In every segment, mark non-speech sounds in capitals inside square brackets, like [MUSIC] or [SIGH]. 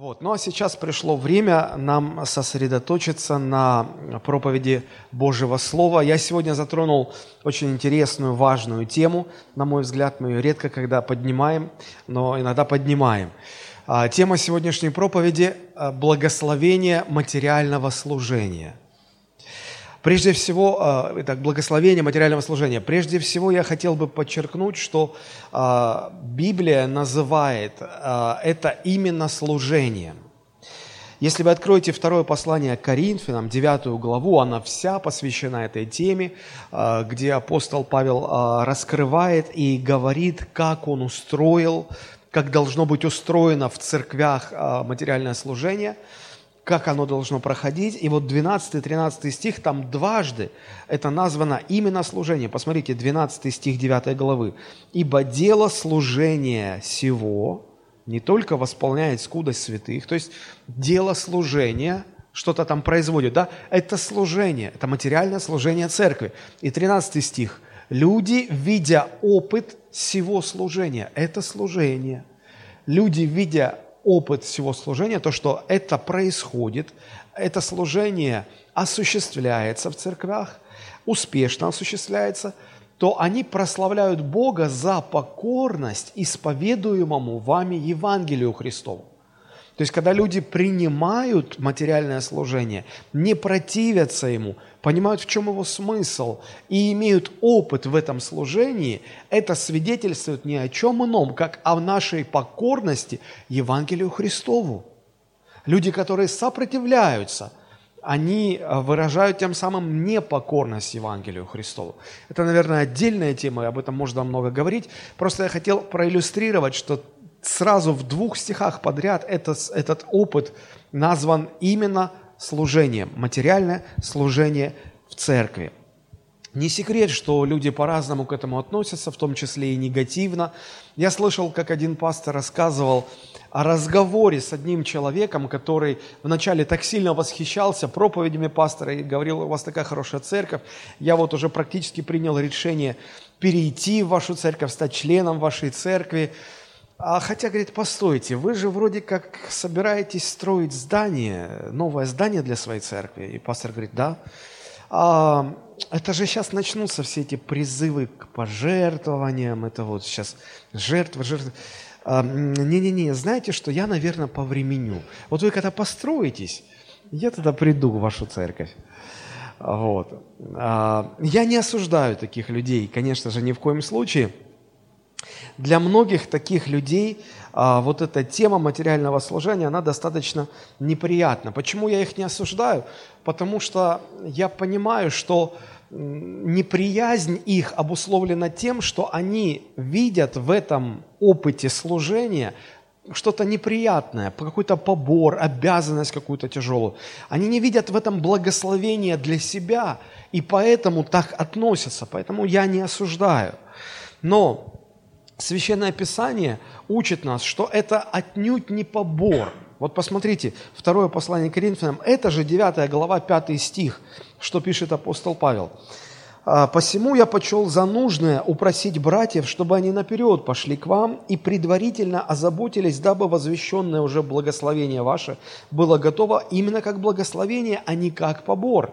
Вот. Ну а сейчас пришло время нам сосредоточиться на проповеди Божьего Слова. Я сегодня затронул очень интересную, важную тему. На мой взгляд, мы ее редко когда поднимаем, но иногда поднимаем. А, тема сегодняшней проповеди – благословение материального служения – Прежде всего, а, итак, благословение материального служения. Прежде всего, я хотел бы подчеркнуть, что а, Библия называет а, это именно служением. Если вы откроете второе послание Коринфянам, девятую главу, она вся посвящена этой теме, где апостол Павел раскрывает и говорит, как он устроил, как должно быть устроено в церквях материальное служение – как оно должно проходить. И вот 12-13 стих, там дважды это названо именно служение. Посмотрите, 12 стих 9 главы. «Ибо дело служения сего не только восполняет скудость святых, то есть дело служения, что-то там производит, да, это служение, это материальное служение церкви. И 13 стих. «Люди, видя опыт всего служения», это служение. Люди, видя опыт всего служения, то, что это происходит, это служение осуществляется в церквях, успешно осуществляется, то они прославляют Бога за покорность исповедуемому вами Евангелию Христову. То есть, когда люди принимают материальное служение, не противятся ему, понимают, в чем его смысл, и имеют опыт в этом служении, это свидетельствует ни о чем ином, как о нашей покорности Евангелию Христову. Люди, которые сопротивляются, они выражают тем самым непокорность Евангелию Христову. Это, наверное, отдельная тема, об этом можно много говорить. Просто я хотел проиллюстрировать, что сразу в двух стихах подряд этот, этот опыт назван именно служением, материальное служение в церкви. Не секрет, что люди по-разному к этому относятся, в том числе и негативно. Я слышал, как один пастор рассказывал о разговоре с одним человеком, который вначале так сильно восхищался проповедями пастора и говорил, у вас такая хорошая церковь, я вот уже практически принял решение перейти в вашу церковь, стать членом вашей церкви. А хотя, говорит, постойте, вы же вроде как собираетесь строить здание, новое здание для своей церкви. И пастор говорит, да. А, это же сейчас начнутся все эти призывы к пожертвованиям, это вот сейчас жертва, жертва. А, не-не-не, знаете что, я, наверное, повременю. Вот вы когда построитесь, я тогда приду в вашу церковь. Вот. А, я не осуждаю таких людей, конечно же, ни в коем случае – для многих таких людей а, вот эта тема материального служения, она достаточно неприятна. Почему я их не осуждаю? Потому что я понимаю, что неприязнь их обусловлена тем, что они видят в этом опыте служения что-то неприятное, какой-то побор, обязанность какую-то тяжелую. Они не видят в этом благословения для себя, и поэтому так относятся. Поэтому я не осуждаю. Но Священное Писание учит нас, что это отнюдь не побор. Вот посмотрите, второе послание к Коринфянам, это же 9 глава, 5 стих, что пишет апостол Павел. «А, «Посему я почел за нужное упросить братьев, чтобы они наперед пошли к вам и предварительно озаботились, дабы возвещенное уже благословение ваше было готово именно как благословение, а не как побор»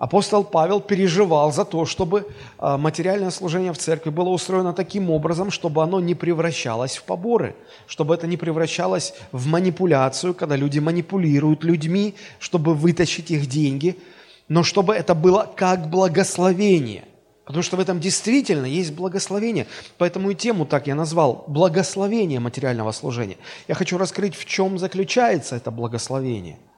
Апостол Павел переживал за то, чтобы а, материальное служение в церкви было устроено таким образом, чтобы оно не превращалось в поборы, чтобы это не превращалось в манипуляцию, когда люди манипулируют людьми, чтобы вытащить их деньги, но чтобы это было как благословение. Потому что в этом действительно есть благословение. Поэтому и тему так я назвал – благословение материального служения. Я хочу раскрыть, в чем заключается это благословение –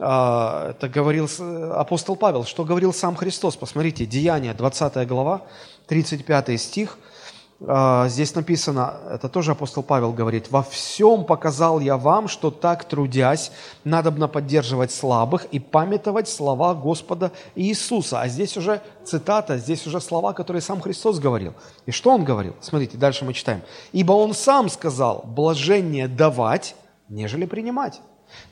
это говорил апостол Павел, что говорил сам Христос. Посмотрите, Деяния, 20 глава, 35 стих. А, здесь написано, это тоже апостол Павел говорит, «Во всем показал я вам, что так трудясь, надобно поддерживать слабых и памятовать слова Господа Иисуса». А здесь уже цитата, здесь уже слова, которые сам Христос говорил. И что Он говорил? Смотрите, дальше мы читаем. «Ибо Он сам сказал, блажение давать, нежели принимать».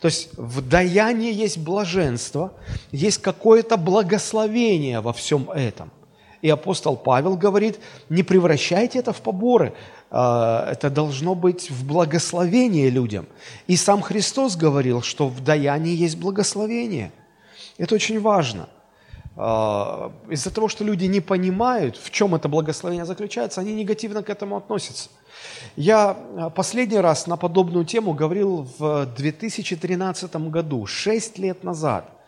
То есть в даянии есть блаженство, есть какое-то благословение во всем этом. И апостол Павел говорит, не превращайте это в поборы. а, это должно быть в благословение людям. И сам Христос говорил, что в даянии есть благословение. Это очень важно. А, из-за того, что люди не понимают, в чем это благословение заключается, они негативно к этому относятся. Я а, последний раз на подобную тему говорил в 2013 году, 6 лет назад –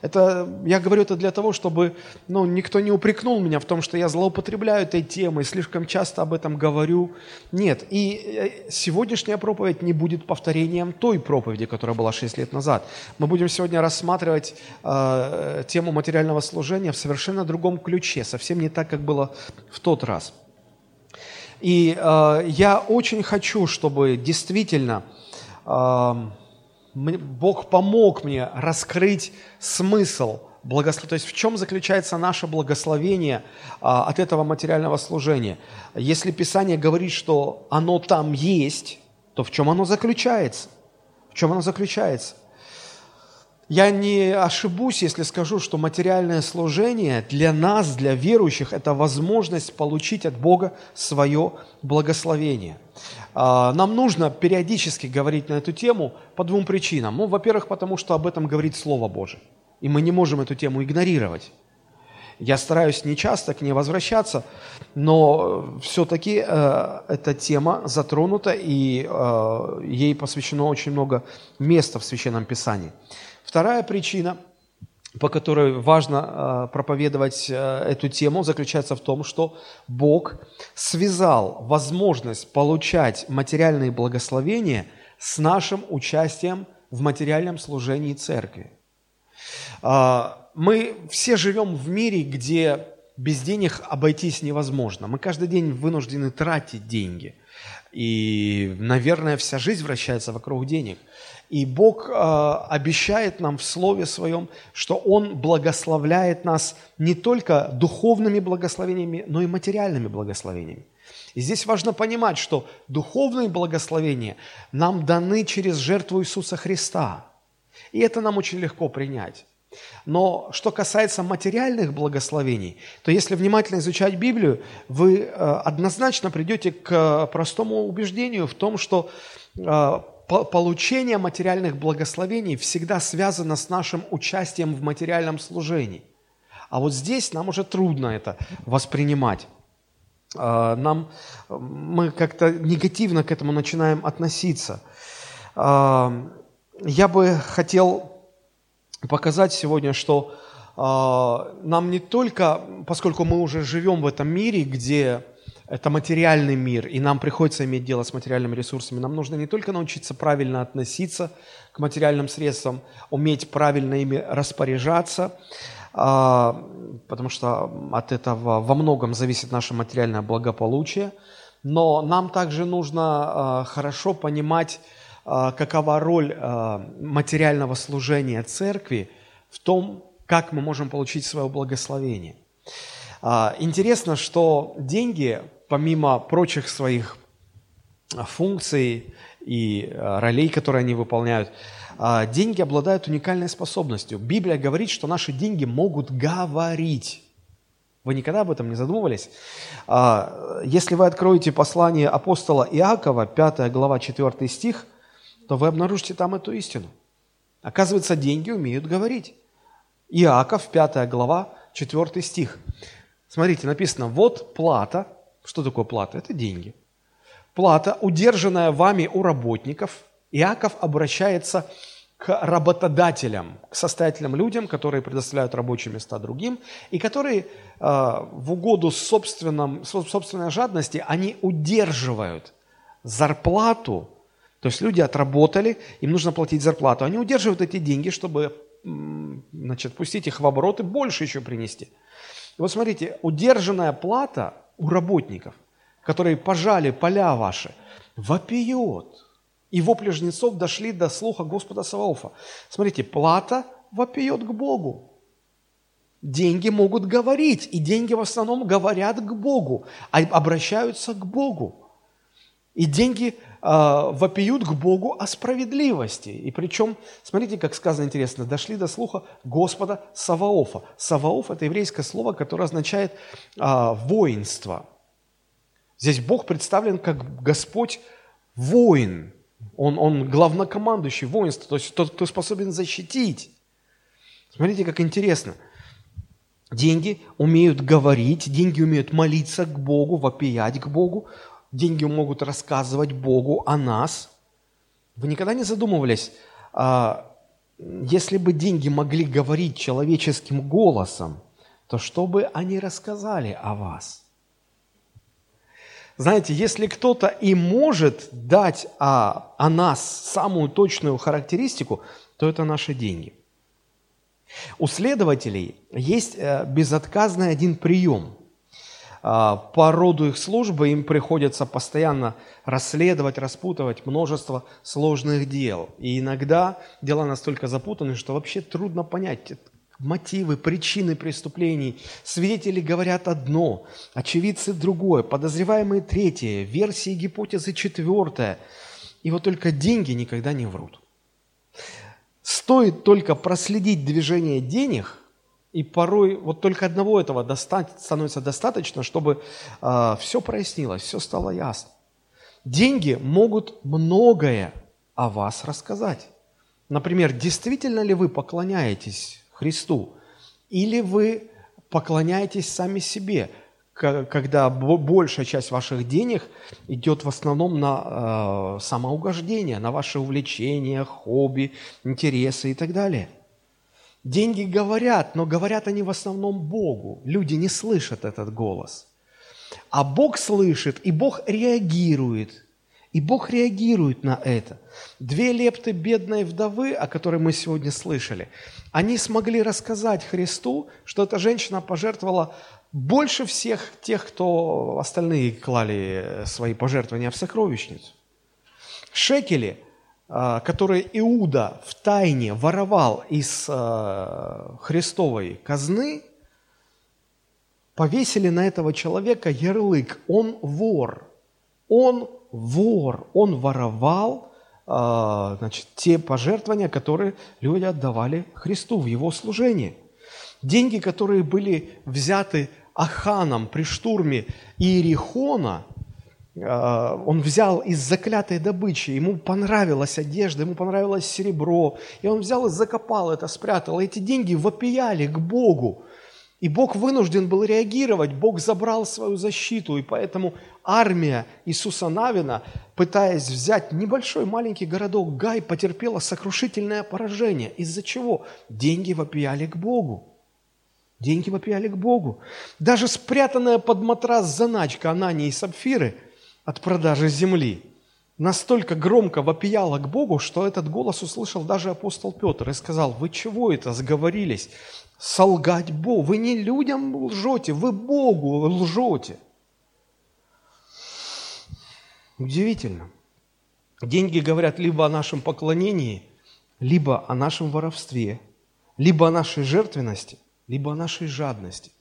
это, я говорю это для того, чтобы ну, никто не упрекнул меня в том, что я злоупотребляю этой темой, слишком часто об этом говорю. Нет, и э, сегодняшняя проповедь не будет повторением той проповеди, которая была 6 лет назад. Мы будем сегодня рассматривать э, тему материального служения в совершенно другом ключе, совсем не так, как было в тот раз. И э, я очень хочу, чтобы действительно... Э, Бог помог мне раскрыть смысл благословения. То есть в чем заключается наше благословение а, от этого материального служения? Если Писание говорит, что оно там есть, то в чем оно заключается? В чем оно заключается? Я не ошибусь, если скажу, что материальное служение для нас, для верующих, это возможность получить от Бога свое благословение – а, нам нужно периодически говорить на эту тему по двум причинам. Ну, во-первых, потому что об этом говорит Слово Божие. И мы не можем эту тему игнорировать. Я стараюсь не часто к ней возвращаться, но все-таки э, эта тема затронута, и э, ей посвящено очень много места в Священном Писании. Вторая причина – по которой важно э, проповедовать э, эту тему, заключается в том, что Бог связал возможность получать материальные благословения с нашим участием в материальном служении церкви. Э, мы все живем в мире, где без денег обойтись невозможно. Мы каждый день вынуждены тратить деньги. И, наверное, вся жизнь вращается вокруг денег. И Бог э, обещает нам в Слове Своем, что Он благословляет нас не только духовными благословениями, но и материальными благословениями. И здесь важно понимать, что духовные благословения нам даны через жертву Иисуса Христа. И это нам очень легко принять. Но что касается материальных благословений, то если внимательно изучать Библию, вы э, однозначно придете к простому убеждению в том, что э, получение материальных благословений всегда связано с нашим участием в материальном служении. А вот здесь нам уже трудно это воспринимать. Нам, мы как-то негативно к этому начинаем относиться. Я бы хотел показать сегодня, что а, нам не только, поскольку мы уже живем в этом мире, где это материальный мир, и нам приходится иметь дело с материальными ресурсами. Нам нужно не только научиться правильно относиться к материальным средствам, уметь правильно ими распоряжаться, а, потому что от этого во многом зависит наше материальное благополучие, но нам также нужно а, хорошо понимать, какова роль материального служения церкви в том, как мы можем получить свое благословение. Интересно, что деньги помимо прочих своих а, функций и а, ролей, которые они выполняют, а, деньги обладают уникальной способностью. Библия говорит, что наши деньги могут говорить. Вы никогда об этом не задумывались? Если вы откроете послание апостола Иакова, 5 глава, 4 стих, то вы обнаружите там эту истину. Оказывается, деньги умеют говорить. Иаков, 5 глава, 4 стих. Смотрите, написано, вот плата – что такое плата? Это деньги. Плата, удержанная вами у работников. Иаков обращается к работодателям, к состоятельным людям, которые предоставляют рабочие места другим, и которые э, в угоду собственном, собственной жадности, они удерживают зарплату, то есть люди отработали, им нужно платить зарплату, они удерживают эти деньги, чтобы значит, пустить их в оборот и больше еще принести. И вот смотрите, удержанная плата у работников, которые пожали поля ваши, вопиет. И вопли жнецов дошли до слуха Господа Саваофа. Смотрите, плата вопиет к Богу. Деньги могут говорить, и деньги в основном говорят к Богу, а обращаются к Богу. И деньги вопиют к Богу о справедливости. И причем, смотрите, как сказано интересно, дошли до слуха Господа Саваофа. Саваоф – это еврейское слово, которое означает э, воинство. Здесь Бог представлен как Господь воин. Он, он главнокомандующий воинства, то есть тот, кто способен защитить. Смотрите, как интересно. Деньги умеют говорить, деньги умеют молиться к Богу, вопиять к Богу, деньги могут рассказывать Богу о нас. Вы никогда не задумывались, а, если бы деньги могли говорить человеческим голосом, то что бы они рассказали о вас? Знаете, если кто-то и может дать о, о нас самую точную характеристику, то это наши деньги. У следователей есть э, безотказный один прием. А, по роду их службы им приходится постоянно расследовать, распутывать множество сложных дел. И иногда дела настолько запутаны, что вообще трудно понять, мотивы, причины преступлений. Свидетели говорят одно, очевидцы другое, подозреваемые третье, версии гипотезы четвертое. И вот только деньги никогда не врут. Стоит только проследить движение денег, и порой вот только одного этого становится достаточно, чтобы э, а, все прояснилось, все стало ясно. Деньги могут многое о вас рассказать. Например, действительно ли вы поклоняетесь Христу? Или вы поклоняетесь сами себе, когда большая часть ваших денег идет в основном на э, самоугождение, на ваши увлечения, хобби, интересы и так далее. Деньги говорят, но говорят они в основном Богу. Люди не слышат этот голос. А Бог слышит, и Бог реагирует – и Бог реагирует на это. Две лепты бедной вдовы, о которой мы сегодня слышали, они смогли рассказать Христу, что эта женщина пожертвовала больше всех тех, кто остальные клали свои пожертвования в сокровищницу. Шекели, которые Иуда в тайне воровал из а, Христовой казны, повесили на этого человека ярлык. «он вор», «он вор, он воровал а, значит, те пожертвования, которые люди отдавали Христу в его служении. Деньги, которые были взяты Аханом при штурме Иерихона, а, он взял из заклятой добычи, ему понравилась одежда, ему понравилось серебро, и он взял и закопал это, спрятал. эти деньги вопияли к Богу. И Бог вынужден был реагировать, Бог забрал свою защиту, и поэтому армия Иисуса Навина, пытаясь взять небольшой маленький городок Гай, потерпела сокрушительное поражение. Из-за чего? Деньги вопияли к Богу. Деньги вопияли к Богу. Даже спрятанная под матрас заначка Анании и Сапфиры от продажи земли настолько громко вопияла к Богу, что этот голос услышал даже апостол Петр и сказал, вы чего это сговорились? солгать Богу. Вы не людям лжете, вы Богу лжете. Удивительно. Деньги говорят либо о нашем поклонении, либо о нашем воровстве, либо о нашей жертвенности, либо о нашей жадности.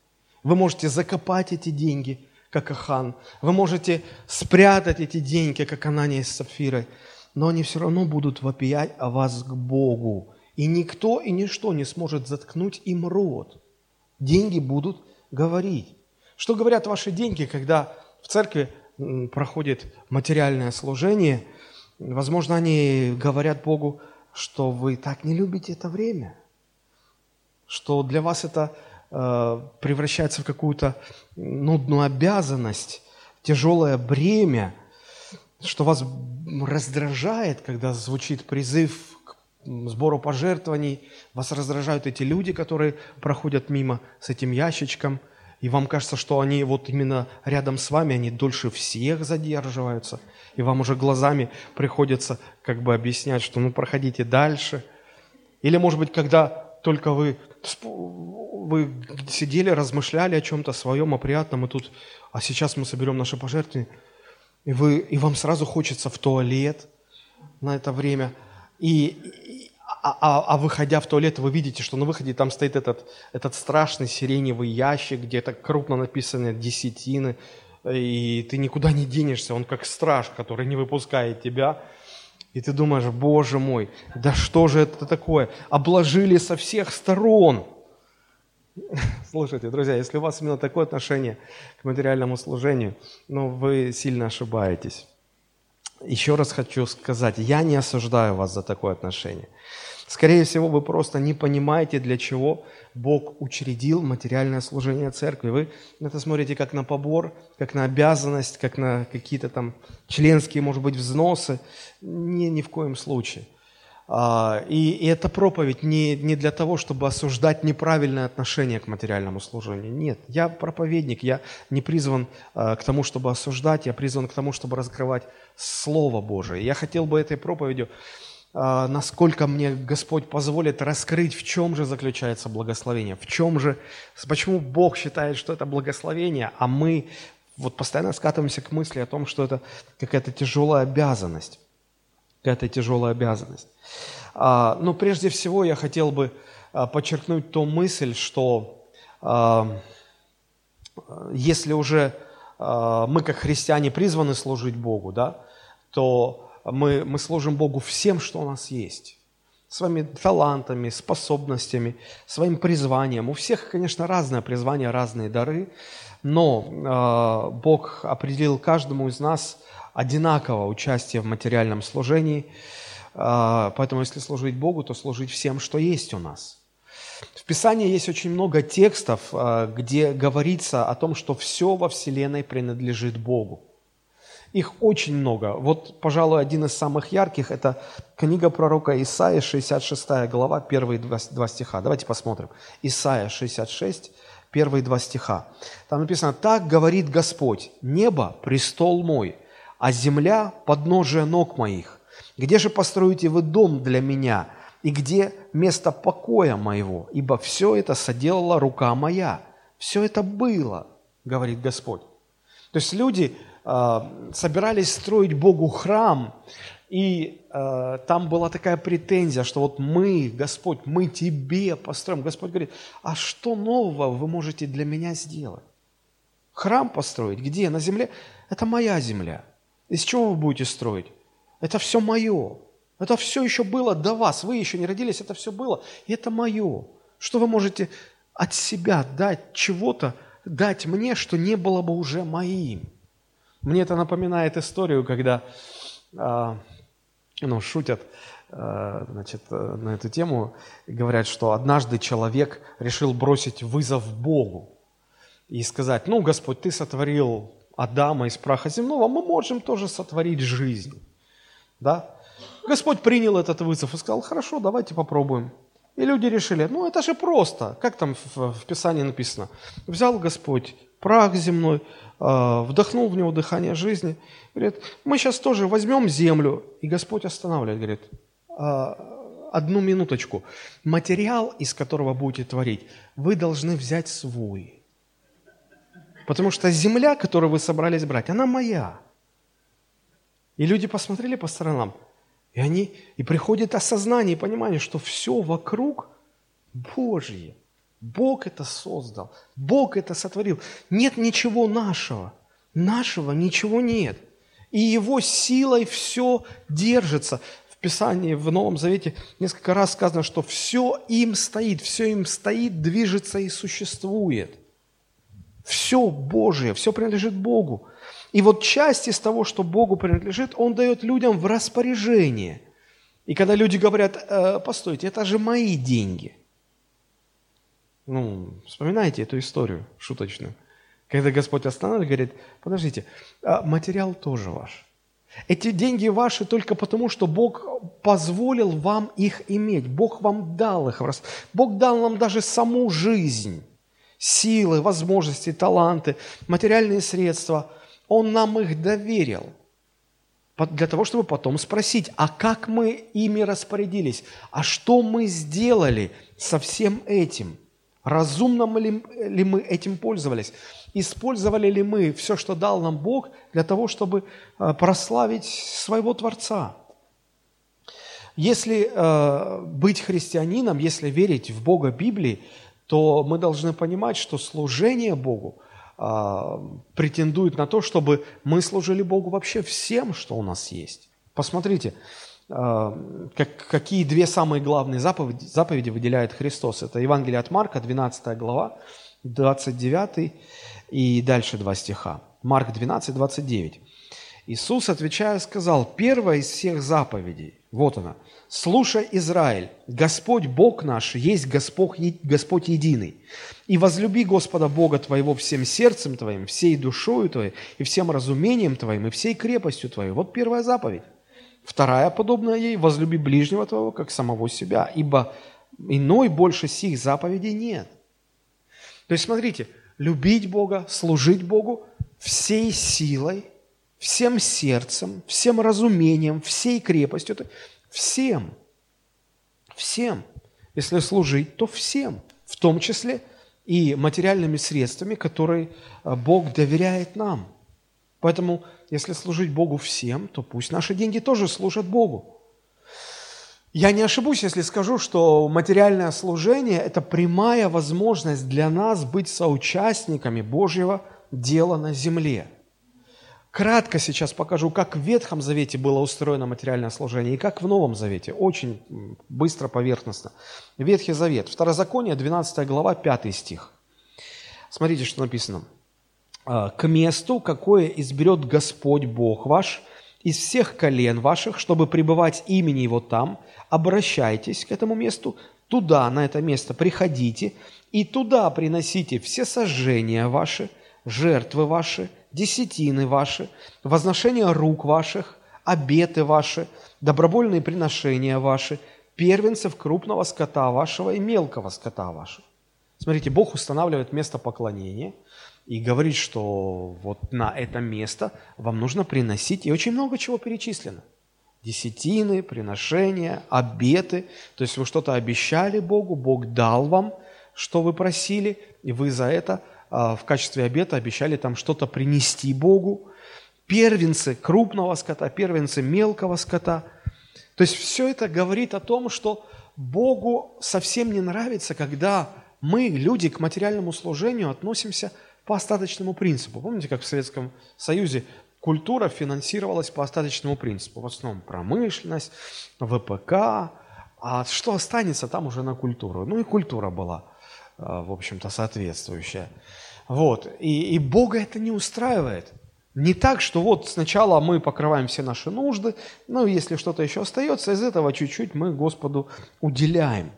Вы можете закопать эти деньги, как Ахан. Вы можете спрятать эти деньги, как Анания с Сапфирой. Но они все равно будут вопиять о вас к Богу. И никто и ничто не сможет заткнуть им рот. Деньги будут говорить. Что говорят ваши деньги, когда в церкви проходит материальное служение? Возможно, они говорят Богу, что вы так не любите это время, что для вас это превращается в какую-то нудную обязанность, тяжелое бремя, что вас раздражает, когда звучит призыв сбору пожертвований, вас раздражают эти люди, которые проходят мимо с этим ящичком, и вам кажется, что они вот именно рядом с вами, они дольше всех задерживаются, и вам уже глазами приходится как бы объяснять, что ну проходите дальше. Или, может быть, когда только вы, вы сидели, размышляли о чем-то своем, о приятном, и тут, а сейчас мы соберем наши пожертвования, и, вы, и вам сразу хочется в туалет на это время – и, а, а, а выходя в туалет, вы видите, что на выходе там стоит этот, этот страшный сиреневый ящик, где так крупно написано «десятины», и ты никуда не денешься, он как страж, который не выпускает тебя. И ты думаешь, боже мой, да что же это такое? Обложили со всех сторон. [LAUGHS] Слушайте, друзья, если у вас именно такое отношение к материальному служению, ну, вы сильно ошибаетесь. Еще раз хочу сказать, я не осуждаю вас за такое отношение. Скорее всего, вы просто не понимаете, для чего Бог учредил материальное служение церкви. Вы это смотрите как на побор, как на обязанность, как на какие-то там членские, может быть, взносы. Не, ни в коем случае. А, и, и эта проповедь не, не для того, чтобы осуждать неправильное отношение к материальному служению. Нет, я проповедник, я не призван а, к тому, чтобы осуждать, я призван к тому, чтобы раскрывать Слово Божие. Я хотел бы этой проповедью, насколько мне Господь позволит раскрыть, в чем же заключается благословение, в чем же, почему Бог считает, что это благословение, а мы вот постоянно скатываемся к мысли о том, что это какая-то тяжелая обязанность какая-то тяжелая обязанность. А, но прежде всего я хотел бы а, подчеркнуть ту мысль, что а, если уже мы как христиане призваны служить Богу, да, то мы, мы служим Богу всем, что у нас есть. Своими талантами, способностями, своим призванием. У всех, конечно, разное призвание, разные дары, но э, Бог определил каждому из нас одинаково участие в материальном служении. А, поэтому если служить Богу, то служить всем, что есть у нас. В Писании есть очень много текстов, а, где говорится о том, что все во Вселенной принадлежит Богу. Их очень много. Вот, пожалуй, один из самых ярких – это книга пророка Исаия, 66 глава, первые два, стиха. Давайте посмотрим. Исаия 66, первые два стиха. Там написано, «Так говорит Господь, небо – престол мой, а земля – подножие ног моих. Где же построите вы дом для меня, и где место покоя моего? Ибо все это соделала рука моя. Все это было, говорит Господь. То есть люди собирались строить Богу храм, и э, там была такая претензия, что вот мы, Господь, мы Тебе построим. Господь говорит, а что нового вы можете для меня сделать? Храм построить? Где? На земле? Это моя земля. Из чего вы будете строить? Это все мое. Это все еще было до вас. Вы еще не родились, это все было. И это мое. Что вы можете от себя дать чего-то, дать мне, что не было бы уже моим? Мне это напоминает историю, когда, э, ну, шутят, э, значит, э, на эту тему, говорят, что однажды человек решил бросить вызов Богу и сказать, ну, Господь, ты сотворил Адама из праха земного, мы можем тоже сотворить жизнь. Да? Господь принял этот вызов и сказал, хорошо, давайте попробуем. И люди решили, ну это же просто, как там в, в Писании написано. Взял Господь прах земной, вдохнул в него дыхание жизни. Говорит, мы сейчас тоже возьмем землю. И Господь останавливает, говорит, э, одну минуточку. Материал, из которого будете творить, вы должны взять свой. Потому что земля, которую вы собрались брать, она моя. И люди посмотрели по сторонам, и они, и приходит осознание и понимание, что все вокруг Божье. Бог это создал, Бог это сотворил. Нет ничего нашего, нашего ничего нет. И Его силой все держится. В Писании, в Новом Завете несколько раз сказано, что все им стоит, все им стоит, движется и существует – все Божие, все принадлежит Богу. И вот часть из того, что Богу принадлежит, Он дает людям в распоряжение. И когда люди говорят, э, постойте, это же мои деньги. Ну, вспоминайте эту историю шуточную. Когда Господь останавливает, говорит, подождите, а материал тоже ваш. Эти деньги ваши только потому, что Бог позволил вам их иметь. Бог вам дал их. Бог дал нам даже саму жизнь силы, возможности, таланты, материальные средства. Он нам их доверил для того, чтобы потом спросить, а как мы ими распорядились, а что мы сделали со всем этим, разумно ли, ли мы этим пользовались, использовали ли мы все, что дал нам Бог, для того, чтобы э, прославить своего Творца. Если э, быть христианином, если верить в Бога Библии, то мы должны понимать, что служение Богу а, претендует на то, чтобы мы служили Богу вообще всем, что у нас есть. Посмотрите, э, как, какие две самые главные заповеди, заповеди выделяет Христос. Это Евангелие от Марка, 12 глава, 29 и дальше два стиха. Марк 12, 29. Иисус, отвечая, сказал, первая из всех заповедей, вот она, «Слушай, Израиль, Господь Бог наш есть Господь, Господь единый, и возлюби Господа Бога твоего всем сердцем твоим, всей душою твоей, и всем разумением твоим, и всей крепостью твоей». Вот первая заповедь. Вторая, подобная ей, возлюби ближнего твоего, как самого себя, ибо иной больше сих заповедей нет. То есть, смотрите, любить Бога, служить Богу всей силой, всем сердцем, всем разумением, всей крепостью, всем, всем. Если служить, то всем, в том числе и материальными средствами, которые а, Бог доверяет нам. Поэтому если служить Богу всем, то пусть наши деньги тоже служат Богу. Я не ошибусь, если скажу, что материальное служение – это прямая возможность для нас быть соучастниками Божьего дела на земле. Кратко сейчас покажу, как в Ветхом Завете было устроено материальное служение и как в Новом Завете. Очень быстро, поверхностно. Ветхий Завет, Второзаконие, 12 глава, 5 стих. Смотрите, что написано – к месту, какое изберет Господь Бог ваш из всех колен ваших, чтобы пребывать имени Его там, обращайтесь к этому месту, туда, на это место приходите, и туда приносите все сожжения ваши, жертвы ваши, десятины ваши, возношения рук ваших, обеты ваши, добровольные приношения ваши, первенцев крупного скота вашего и мелкого скота вашего. Смотрите, Бог устанавливает место поклонения – и говорит, что вот на это место вам нужно приносить, и очень много чего перечислено. Десятины, приношения, обеты. То есть вы что-то обещали Богу, Бог дал вам, что вы просили, и вы за это а, в качестве обета обещали там что-то принести Богу. Первенцы крупного скота, первенцы мелкого скота. То есть все это говорит о том, что Богу совсем не нравится, когда мы, люди, к материальному служению относимся – по остаточному принципу. Помните, как в Советском Союзе культура финансировалась по остаточному принципу? В основном промышленность, ВПК, а что останется там уже на культуру? Ну и культура была, э, в общем-то, соответствующая. Вот. И, и Бога это не устраивает. Не так, что вот сначала мы покрываем все наши нужды, ну, если что-то еще остается, из этого чуть-чуть мы Господу уделяем.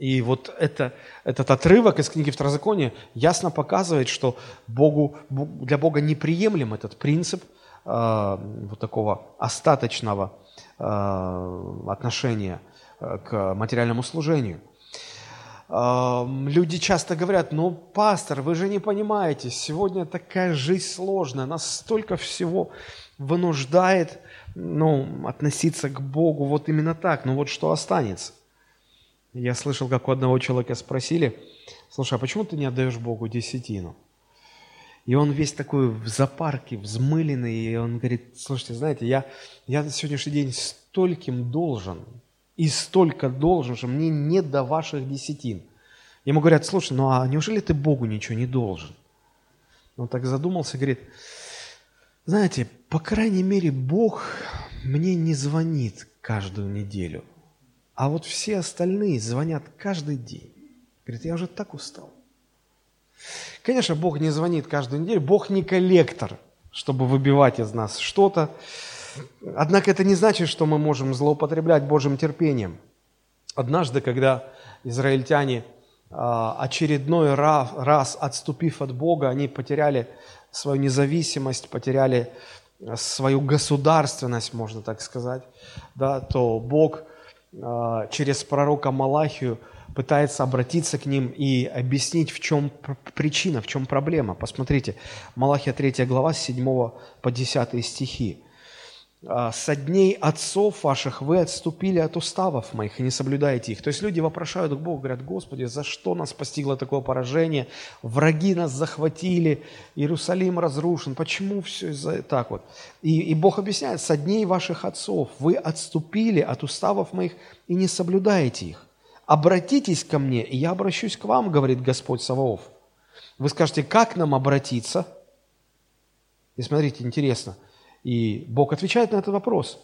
И вот это, этот отрывок из книги Второзакония ясно показывает, что Богу, для Бога неприемлем этот принцип э, вот такого остаточного э, отношения э, к материальному служению. Э, люди часто говорят, ну, пастор, вы же не понимаете, сегодня такая жизнь сложная, нас столько всего вынуждает ну, относиться к Богу вот именно так, ну вот что останется. Я слышал, как у одного человека спросили, слушай, а почему ты не отдаешь Богу десятину? И он весь такой в запарке, взмыленный, и он говорит, слушайте, знаете, я, я на сегодняшний день стольким должен, и столько должен, что мне не до ваших десятин. Ему говорят, слушай, ну а неужели ты Богу ничего не должен? Он так задумался, говорит, знаете, по крайней мере, Бог мне не звонит каждую неделю. А вот все остальные звонят каждый день. Говорит, я уже так устал. Конечно, Бог не звонит каждую неделю, Бог не коллектор, чтобы выбивать из нас что-то. Однако это не значит, что мы можем злоупотреблять Божьим терпением. Однажды, когда израильтяне а, очередной раз, отступив от Бога, они потеряли свою независимость, потеряли свою государственность, можно так сказать, да, то Бог через пророка Малахию пытается обратиться к ним и объяснить, в чем причина, в чем проблема. Посмотрите, Малахия 3 глава, с 7 по 10 стихи. «А, «Со дней отцов ваших вы отступили от уставов моих и не соблюдаете их». То есть люди вопрошают к Богу, говорят, «Господи, за что нас постигло такое поражение? Враги нас захватили, Иерусалим разрушен. Почему все из-за так вот?» и, и Бог объясняет, «Со дней ваших отцов вы отступили от уставов моих и не соблюдаете их. Обратитесь ко мне, и я обращусь к вам, говорит Господь Саваоф». Вы скажете, как нам обратиться? И смотрите, интересно – и Бог отвечает на этот вопрос.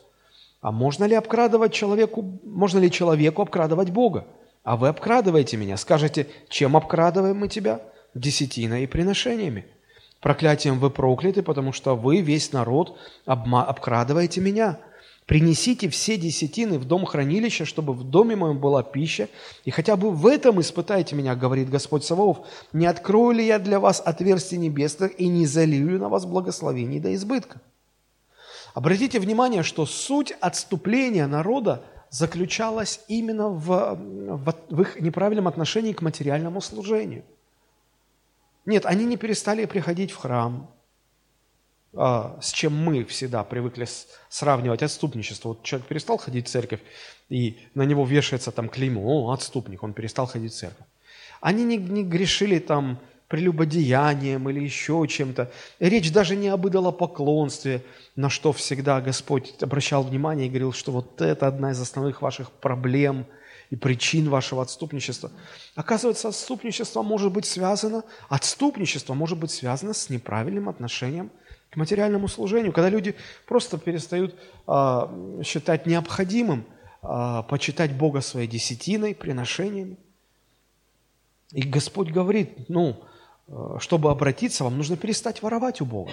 А можно ли обкрадывать человеку, можно ли человеку обкрадывать Бога? А вы обкрадываете меня. Скажете, чем обкрадываем мы тебя? Десятиной и приношениями. Проклятием вы прокляты, потому что вы, весь народ, обма- обкрадываете меня. Принесите все десятины в дом хранилища, чтобы в доме моем была пища, и хотя бы в этом испытайте меня, говорит Господь Саваоф. Не открою ли я для вас отверстий небесных и не залью ли на вас благословений до избытка? Обратите внимание, что суть отступления народа заключалась именно в, в, в их неправильном отношении к материальному служению. Нет, они не перестали приходить в храм, а, с чем мы всегда привыкли сравнивать отступничество. Вот человек перестал ходить в церковь, и на него вешается там клеймо, о, отступник, он перестал ходить в церковь. Они не, не грешили там прелюбодеянием или еще чем-то. Речь даже не об идолопоклонстве, на что всегда Господь обращал внимание и говорил, что вот это одна из основных ваших проблем и причин вашего отступничества. Оказывается, отступничество может быть связано, отступничество может быть связано с неправильным отношением к материальному служению, когда люди просто перестают э, считать необходимым э, почитать Бога своей десятиной, приношениями. И Господь говорит, ну, чтобы обратиться, вам нужно перестать воровать у Бога.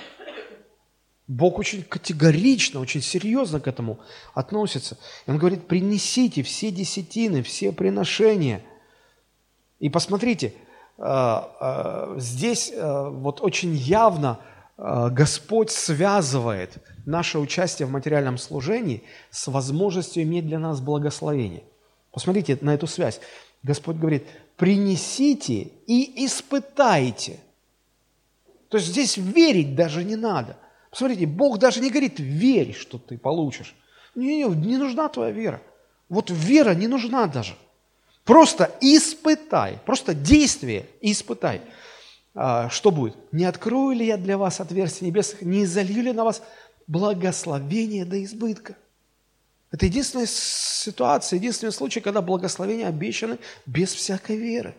Бог очень категорично, очень серьезно к этому относится. И Он говорит, принесите все десятины, все приношения. И посмотрите, э, э, здесь вот очень явно Господь связывает наше участие в материальном служении с возможностью иметь для нас благословение. Посмотрите на эту связь. Господь говорит, принесите и испытайте. То есть здесь верить даже не надо. Посмотрите, Бог даже не говорит, верь, что ты получишь. Не, не, не нужна твоя вера. Вот вера не нужна даже. Просто испытай, просто действие испытай. А, что будет? Не открою ли я для вас отверстия небесных, не залью ли на вас благословение до избытка? Это единственная ситуация, единственный случай, когда благословения обещаны без всякой веры.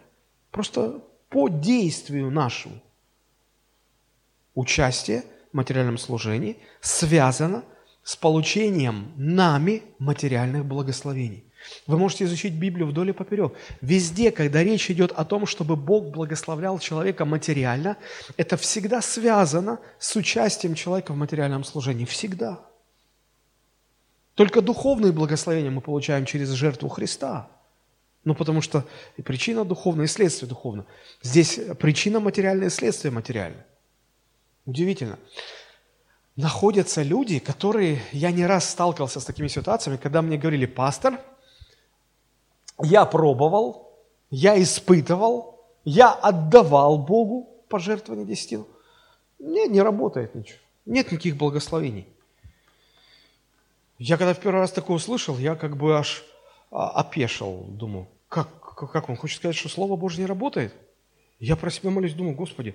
Просто по действию нашему. Участие в материальном служении связано с получением нами материальных благословений. Вы можете изучить Библию вдоль и поперек. Везде, когда речь идет о том, чтобы Бог благословлял человека материально, это всегда связано с участием человека в материальном служении. Всегда. Только духовные благословения мы получаем через жертву Христа. Ну, потому что и причина духовная, и следствие духовное. Здесь причина материальная, и следствие материальное. Удивительно. Находятся люди, которые... Я не раз сталкивался с такими ситуациями, когда мне говорили, пастор, я пробовал, я испытывал, я отдавал Богу пожертвование десятину. Не, не работает ничего. Нет никаких благословений. Я когда в первый раз такое услышал, я как бы аж а, опешил, думаю, как, как он хочет сказать, что Слово Божье не работает? Я про себя молюсь, думаю, Господи,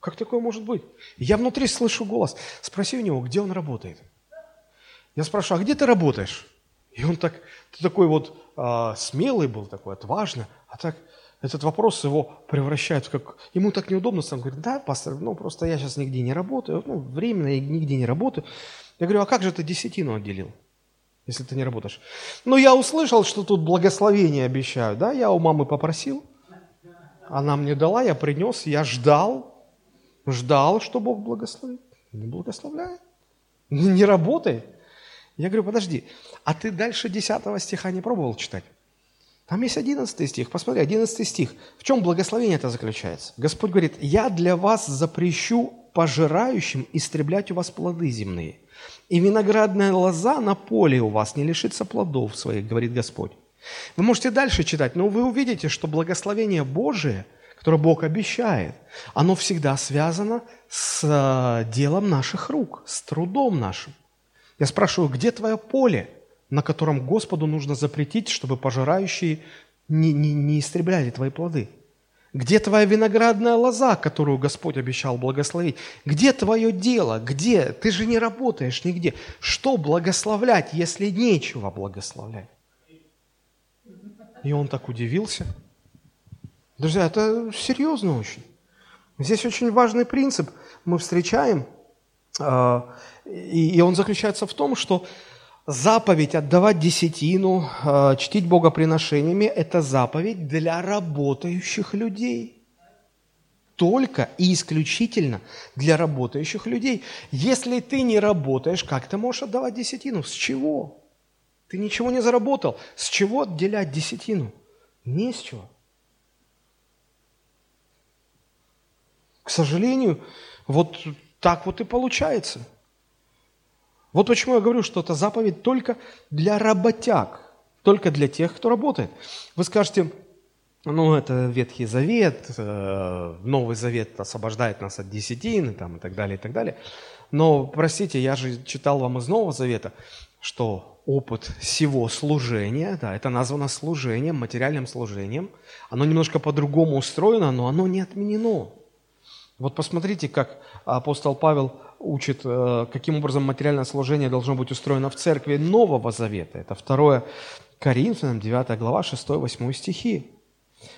как такое может быть? Я внутри слышу голос, спроси у него, где он работает. Я спрашиваю, а где ты работаешь? И он так, ты такой вот а, смелый был, такой отважный, а так этот вопрос его превращает в как... Ему так неудобно, сам говорит, да, пастор, ну просто я сейчас нигде не работаю, ну временно я нигде не работаю. Я говорю, а как же ты десятину отделил, если ты не работаешь? Ну, я услышал, что тут благословение обещают, да, я у мамы попросил, она мне дала, я принес, я ждал, ждал, что Бог благословит. Не благословляет, не работает. Я говорю, подожди, а ты дальше 10 стиха не пробовал читать? Там есть 11 стих, посмотри, 11 стих. В чем благословение это заключается? Господь говорит, я для вас запрещу пожирающим истреблять у вас плоды земные – и виноградная лоза на поле у вас не лишится плодов своих, говорит Господь. Вы можете дальше читать, но вы увидите, что благословение Божие, которое Бог обещает, оно всегда связано с э, делом наших рук, с трудом нашим. Я спрашиваю, где твое поле, на котором Господу нужно запретить, чтобы пожирающие не, не, не истребляли твои плоды? Где твоя виноградная лоза, которую Господь обещал благословить? Где твое дело? Где? Ты же не работаешь нигде. Что благословлять, если нечего благословлять? И он так удивился. Друзья, это серьезно очень. Здесь очень важный принцип мы встречаем, а, и он заключается в том, что заповедь отдавать десятину, э, чтить Бога приношениями – это заповедь для работающих людей. Только и исключительно для работающих людей. Если ты не работаешь, как ты можешь отдавать десятину? С чего? Ты ничего не заработал. С чего отделять десятину? Не с чего. К сожалению, вот так вот и получается. Вот почему я говорю, что это заповедь только для работяг, только для тех, кто работает. Вы скажете, ну, это Ветхий Завет, э, Новый Завет освобождает нас от десятины там, и так далее, и так далее. Но, простите, я же читал вам из Нового Завета, что опыт всего служения, да, это названо служением, материальным служением, оно немножко по-другому устроено, но оно не отменено. Вот посмотрите, как апостол Павел учит, э, каким образом материальное служение должно быть устроено в церкви Нового Завета. Это 2 Коринфянам, 9 глава, 6-8 стихи.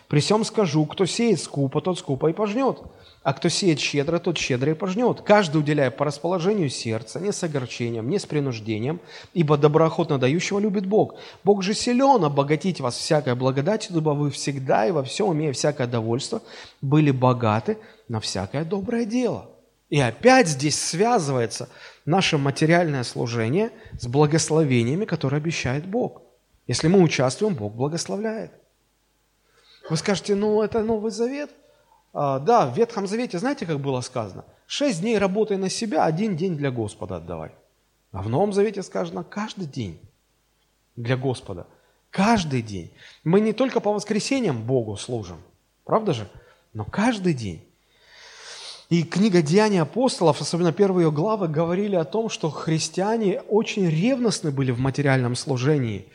«При всем скажу, кто сеет скупо, тот скупо и пожнет, а кто сеет щедро, тот щедро и пожнет. Каждый уделяя по расположению сердца, не с огорчением, не с принуждением, ибо доброохотно дающего любит Бог. Бог же силен обогатить вас всякой благодатью, дабы вы всегда и во всем, имея всякое довольство, были богаты на всякое доброе дело». И опять здесь связывается наше материальное служение с благословениями, которые обещает Бог. Если мы участвуем, Бог благословляет. Вы скажете, ну это Новый Завет. А, да, в Ветхом Завете, знаете, как было сказано? Шесть дней работай на себя, один день для Господа отдавай. А в Новом Завете сказано каждый день для Господа. Каждый день. Мы не только по воскресеньям Богу служим, правда же? Но каждый день. И книга «Деяния апостолов», особенно первые ее главы, говорили о том, что христиане очень ревностны были в материальном служении.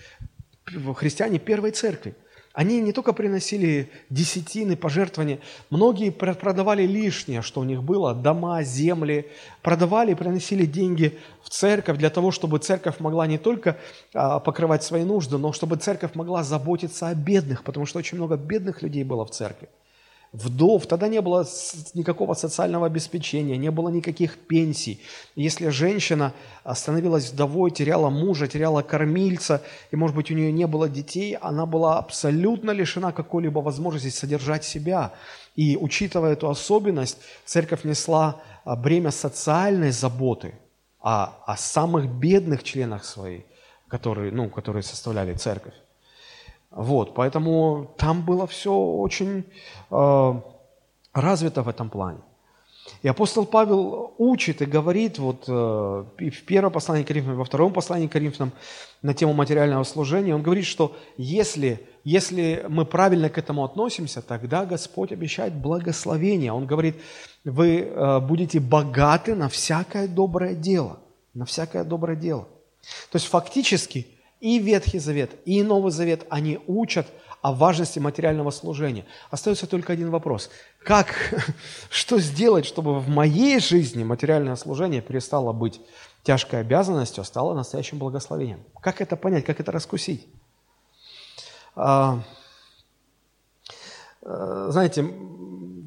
Христиане первой церкви. Они не только приносили десятины, пожертвования, многие продавали лишнее, что у них было, дома, земли, продавали и приносили деньги в церковь для того, чтобы церковь могла не только а, покрывать свои нужды, но чтобы церковь могла заботиться о бедных, потому что очень много бедных людей было в церкви вдов, тогда не было никакого социального обеспечения, не было никаких пенсий. Если женщина становилась вдовой, теряла мужа, теряла кормильца, и, может быть, у нее не было детей, она была абсолютно лишена какой-либо возможности содержать себя. И, учитывая эту особенность, церковь несла а, бремя социальной заботы о, о самых бедных членах своей, которые, ну, которые составляли церковь. Вот, поэтому там было все очень э, развито в этом плане. И апостол Павел учит и говорит вот э, в первом послании к Коринфянам, во втором послании к Коринфянам на тему материального служения. Он говорит, что если, если мы правильно к этому относимся, тогда Господь обещает благословение. Он говорит, вы э, будете богаты на всякое доброе дело. На всякое доброе дело. То есть фактически и Ветхий Завет, и Новый Завет, они учат о важности материального служения. Остается только один вопрос. Как, [LAUGHS] что сделать, чтобы в моей жизни материальное служение перестало быть тяжкой обязанностью, а стало настоящим благословением? Как это понять, как это раскусить? А, э, знаете,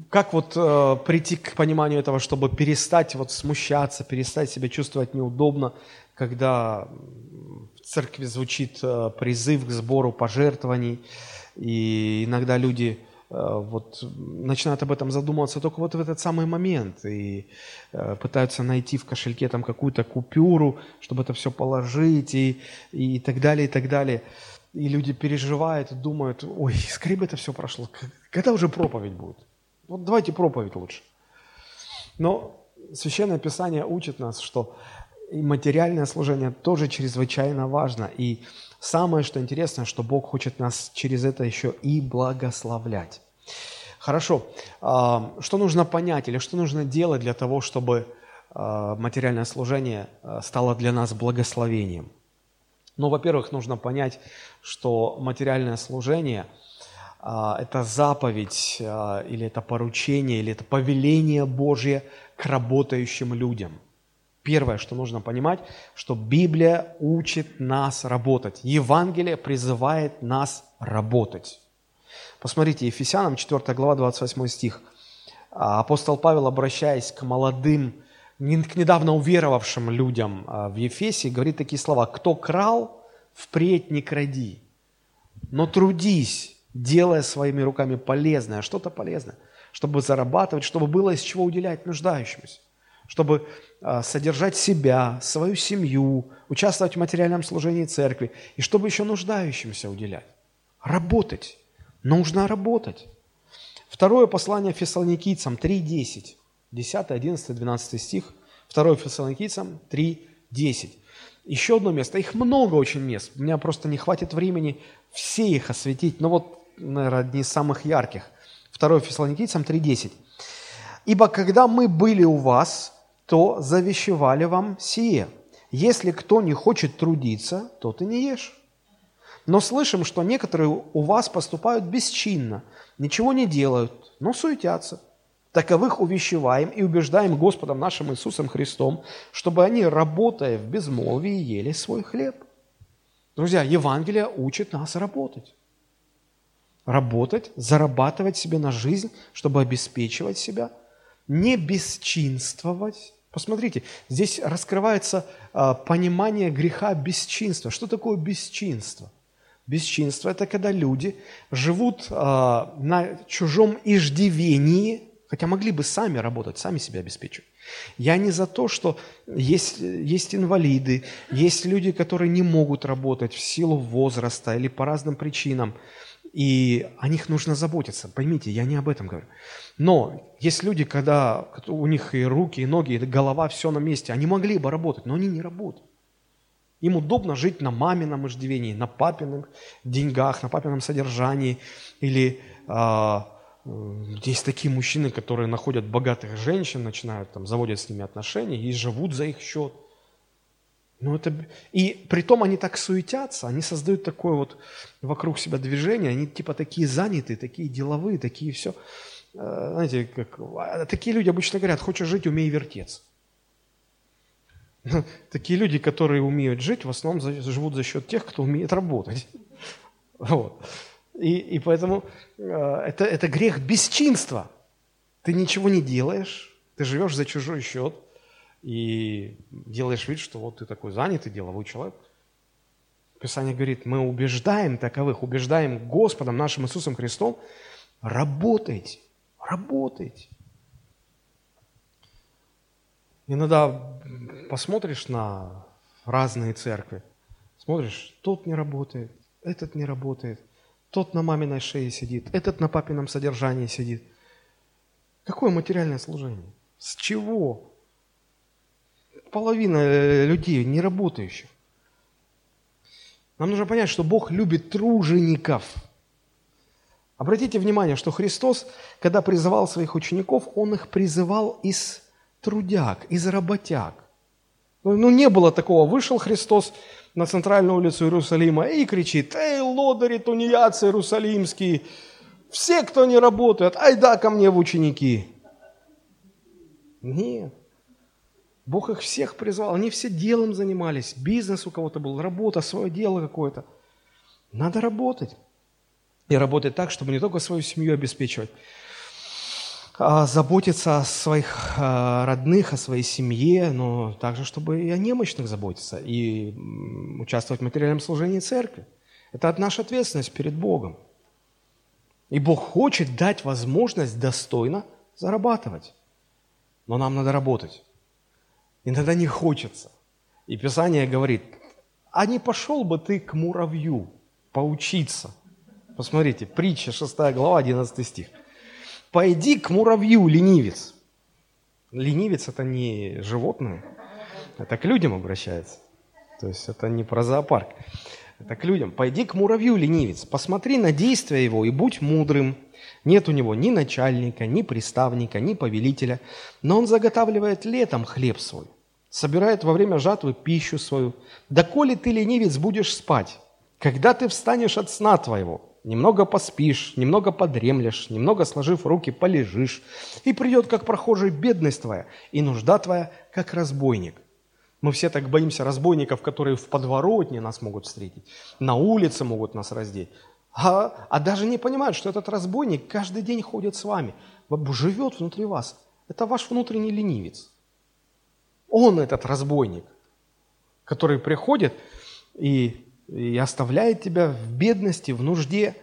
как вот э, прийти к пониманию этого, чтобы перестать вот смущаться, перестать себя чувствовать неудобно, когда церкви звучит э, призыв к сбору пожертвований, и иногда люди э, вот начинают об этом задумываться только вот в этот самый момент и э, пытаются найти в кошельке там какую-то купюру, чтобы это все положить и, и так далее, и так далее. И люди переживают, думают, ой, [LAUGHS] скорее бы это все прошло, когда уже проповедь будет? Вот давайте проповедь лучше. Но Священное Писание учит нас, что и материальное служение тоже чрезвычайно важно. И самое, что интересно, что Бог хочет нас через это еще и благословлять. Хорошо, а, что нужно понять или что нужно делать для того, чтобы а, материальное служение а, стало для нас благословением? Ну, во-первых, нужно понять, что материальное служение – это заповедь или это поручение, или это повеление Божье к работающим людям – Первое, что нужно понимать, что Библия учит нас работать. Евангелие призывает нас работать. Посмотрите, Ефесянам 4 глава 28 стих. А, апостол Павел, обращаясь к молодым к недавно уверовавшим людям а, в Ефесе, говорит такие слова. «Кто крал, впредь не кради, но трудись, делая своими руками полезное, что-то полезное, чтобы зарабатывать, чтобы было из чего уделять нуждающимся, чтобы а, содержать себя, свою семью, участвовать в материальном служении церкви, и чтобы еще нуждающимся уделять. Работать. Нужно работать. Второе послание фессалоникийцам 3.10. 10, 11, 12 стих. Второе фессалоникийцам 3.10. Еще одно место. Их много очень мест. У меня просто не хватит времени все их осветить. Но вот, наверное, одни из самых ярких. Второе фессалоникийцам 3.10. «Ибо когда мы были у вас, то завещевали вам сие. Если кто не хочет трудиться, то ты не ешь. Но слышим, что некоторые у вас поступают бесчинно, ничего не делают, но суетятся. Таковых увещеваем и убеждаем Господом нашим Иисусом Христом, чтобы они, работая в безмолвии, ели свой хлеб. Друзья, Евангелие учит нас работать. Работать, зарабатывать себе на жизнь, чтобы обеспечивать себя, не бесчинствовать. Посмотрите, здесь раскрывается э, понимание греха бесчинства. Что такое бесчинство? Бесчинство – это когда люди живут э, на чужом иждивении, хотя могли бы сами работать, сами себя обеспечивать. Я не за то, что есть, есть инвалиды, есть люди, которые не могут работать в силу возраста или по разным причинам, и о них нужно заботиться. Поймите, я не об этом говорю. Но есть люди, когда у них и руки, и ноги, и голова, все на месте, они могли бы работать, но они не работают. Им удобно жить на мамином иждивении, на папиных деньгах, на папином содержании. Или э, есть такие мужчины, которые находят богатых женщин, начинают там, заводят с ними отношения и живут за их счет. Ну, это... И при том они так суетятся, они создают такое вот вокруг себя движение, они типа такие занятые, такие деловые, такие все. Э, знаете, как... А такие люди обычно говорят, хочешь жить, умей вертеться. Такие люди, которые умеют жить, в основном живут за счет тех, кто умеет работать. [LAUGHS] Вот. И, и поэтому э, это, это грех бесчинства. Ты ничего не делаешь, ты живешь за чужой счет и делаешь вид, что вот ты такой занятый, деловой человек. Писание говорит, мы убеждаем таковых, убеждаем Господом нашим Иисусом Христом, работайте, работайте. Иногда посмотришь на разные церкви, смотришь, тот не работает, этот не работает, тот на маминой шее сидит, этот на папином содержании сидит. Какое материальное служение? С чего? Половина э, людей не работающих. Нам нужно понять, что Бог любит тружеников. Обратите внимание, что Христос, когда призывал своих учеников, Он их призывал из трудяг, из работяг. Ну, ну, не было такого. Вышел Христос на центральную улицу Иерусалима и кричит, «Эй, лодыри, тунеядцы иерусалимские, все, кто не работает, айда ко мне в ученики!» Нет. Бог их всех призвал. Они все делом занимались. Бизнес у кого-то был, работа, свое дело какое-то. Надо работать. И работать так, чтобы не только свою семью обеспечивать, а, заботиться о своих а, родных, о своей семье, но также, чтобы и о немощных заботиться, и участвовать в материальном служении церкви. Это наша ответственность перед Богом. И Бог хочет дать возможность достойно зарабатывать. Но нам надо работать. Иногда не хочется. И Писание говорит, а не пошел бы ты к муравью поучиться? Посмотрите, притча 6 глава, 11 стих. Пойди к муравью, ленивец. Ленивец – это не животное, это к людям обращается. То есть это не про зоопарк. Это к людям. Пойди к муравью, ленивец, посмотри на действия его и будь мудрым. Нет у него ни начальника, ни приставника, ни повелителя, но он заготавливает летом хлеб свой, собирает во время жатвы пищу свою. Да коли ты, ленивец, будешь спать, когда ты встанешь от сна твоего – немного поспишь, немного подремлешь, немного сложив руки, полежишь, и придет, как прохожий, бедность твоя, и нужда твоя, как разбойник. Мы все так боимся разбойников, которые в подворотне нас могут встретить, на улице могут нас раздеть, а, а даже не понимают, что этот разбойник каждый день ходит с вами, живет внутри вас. Это ваш внутренний ленивец. Он этот разбойник, который приходит и, и оставляет тебя в бедности, в нужде.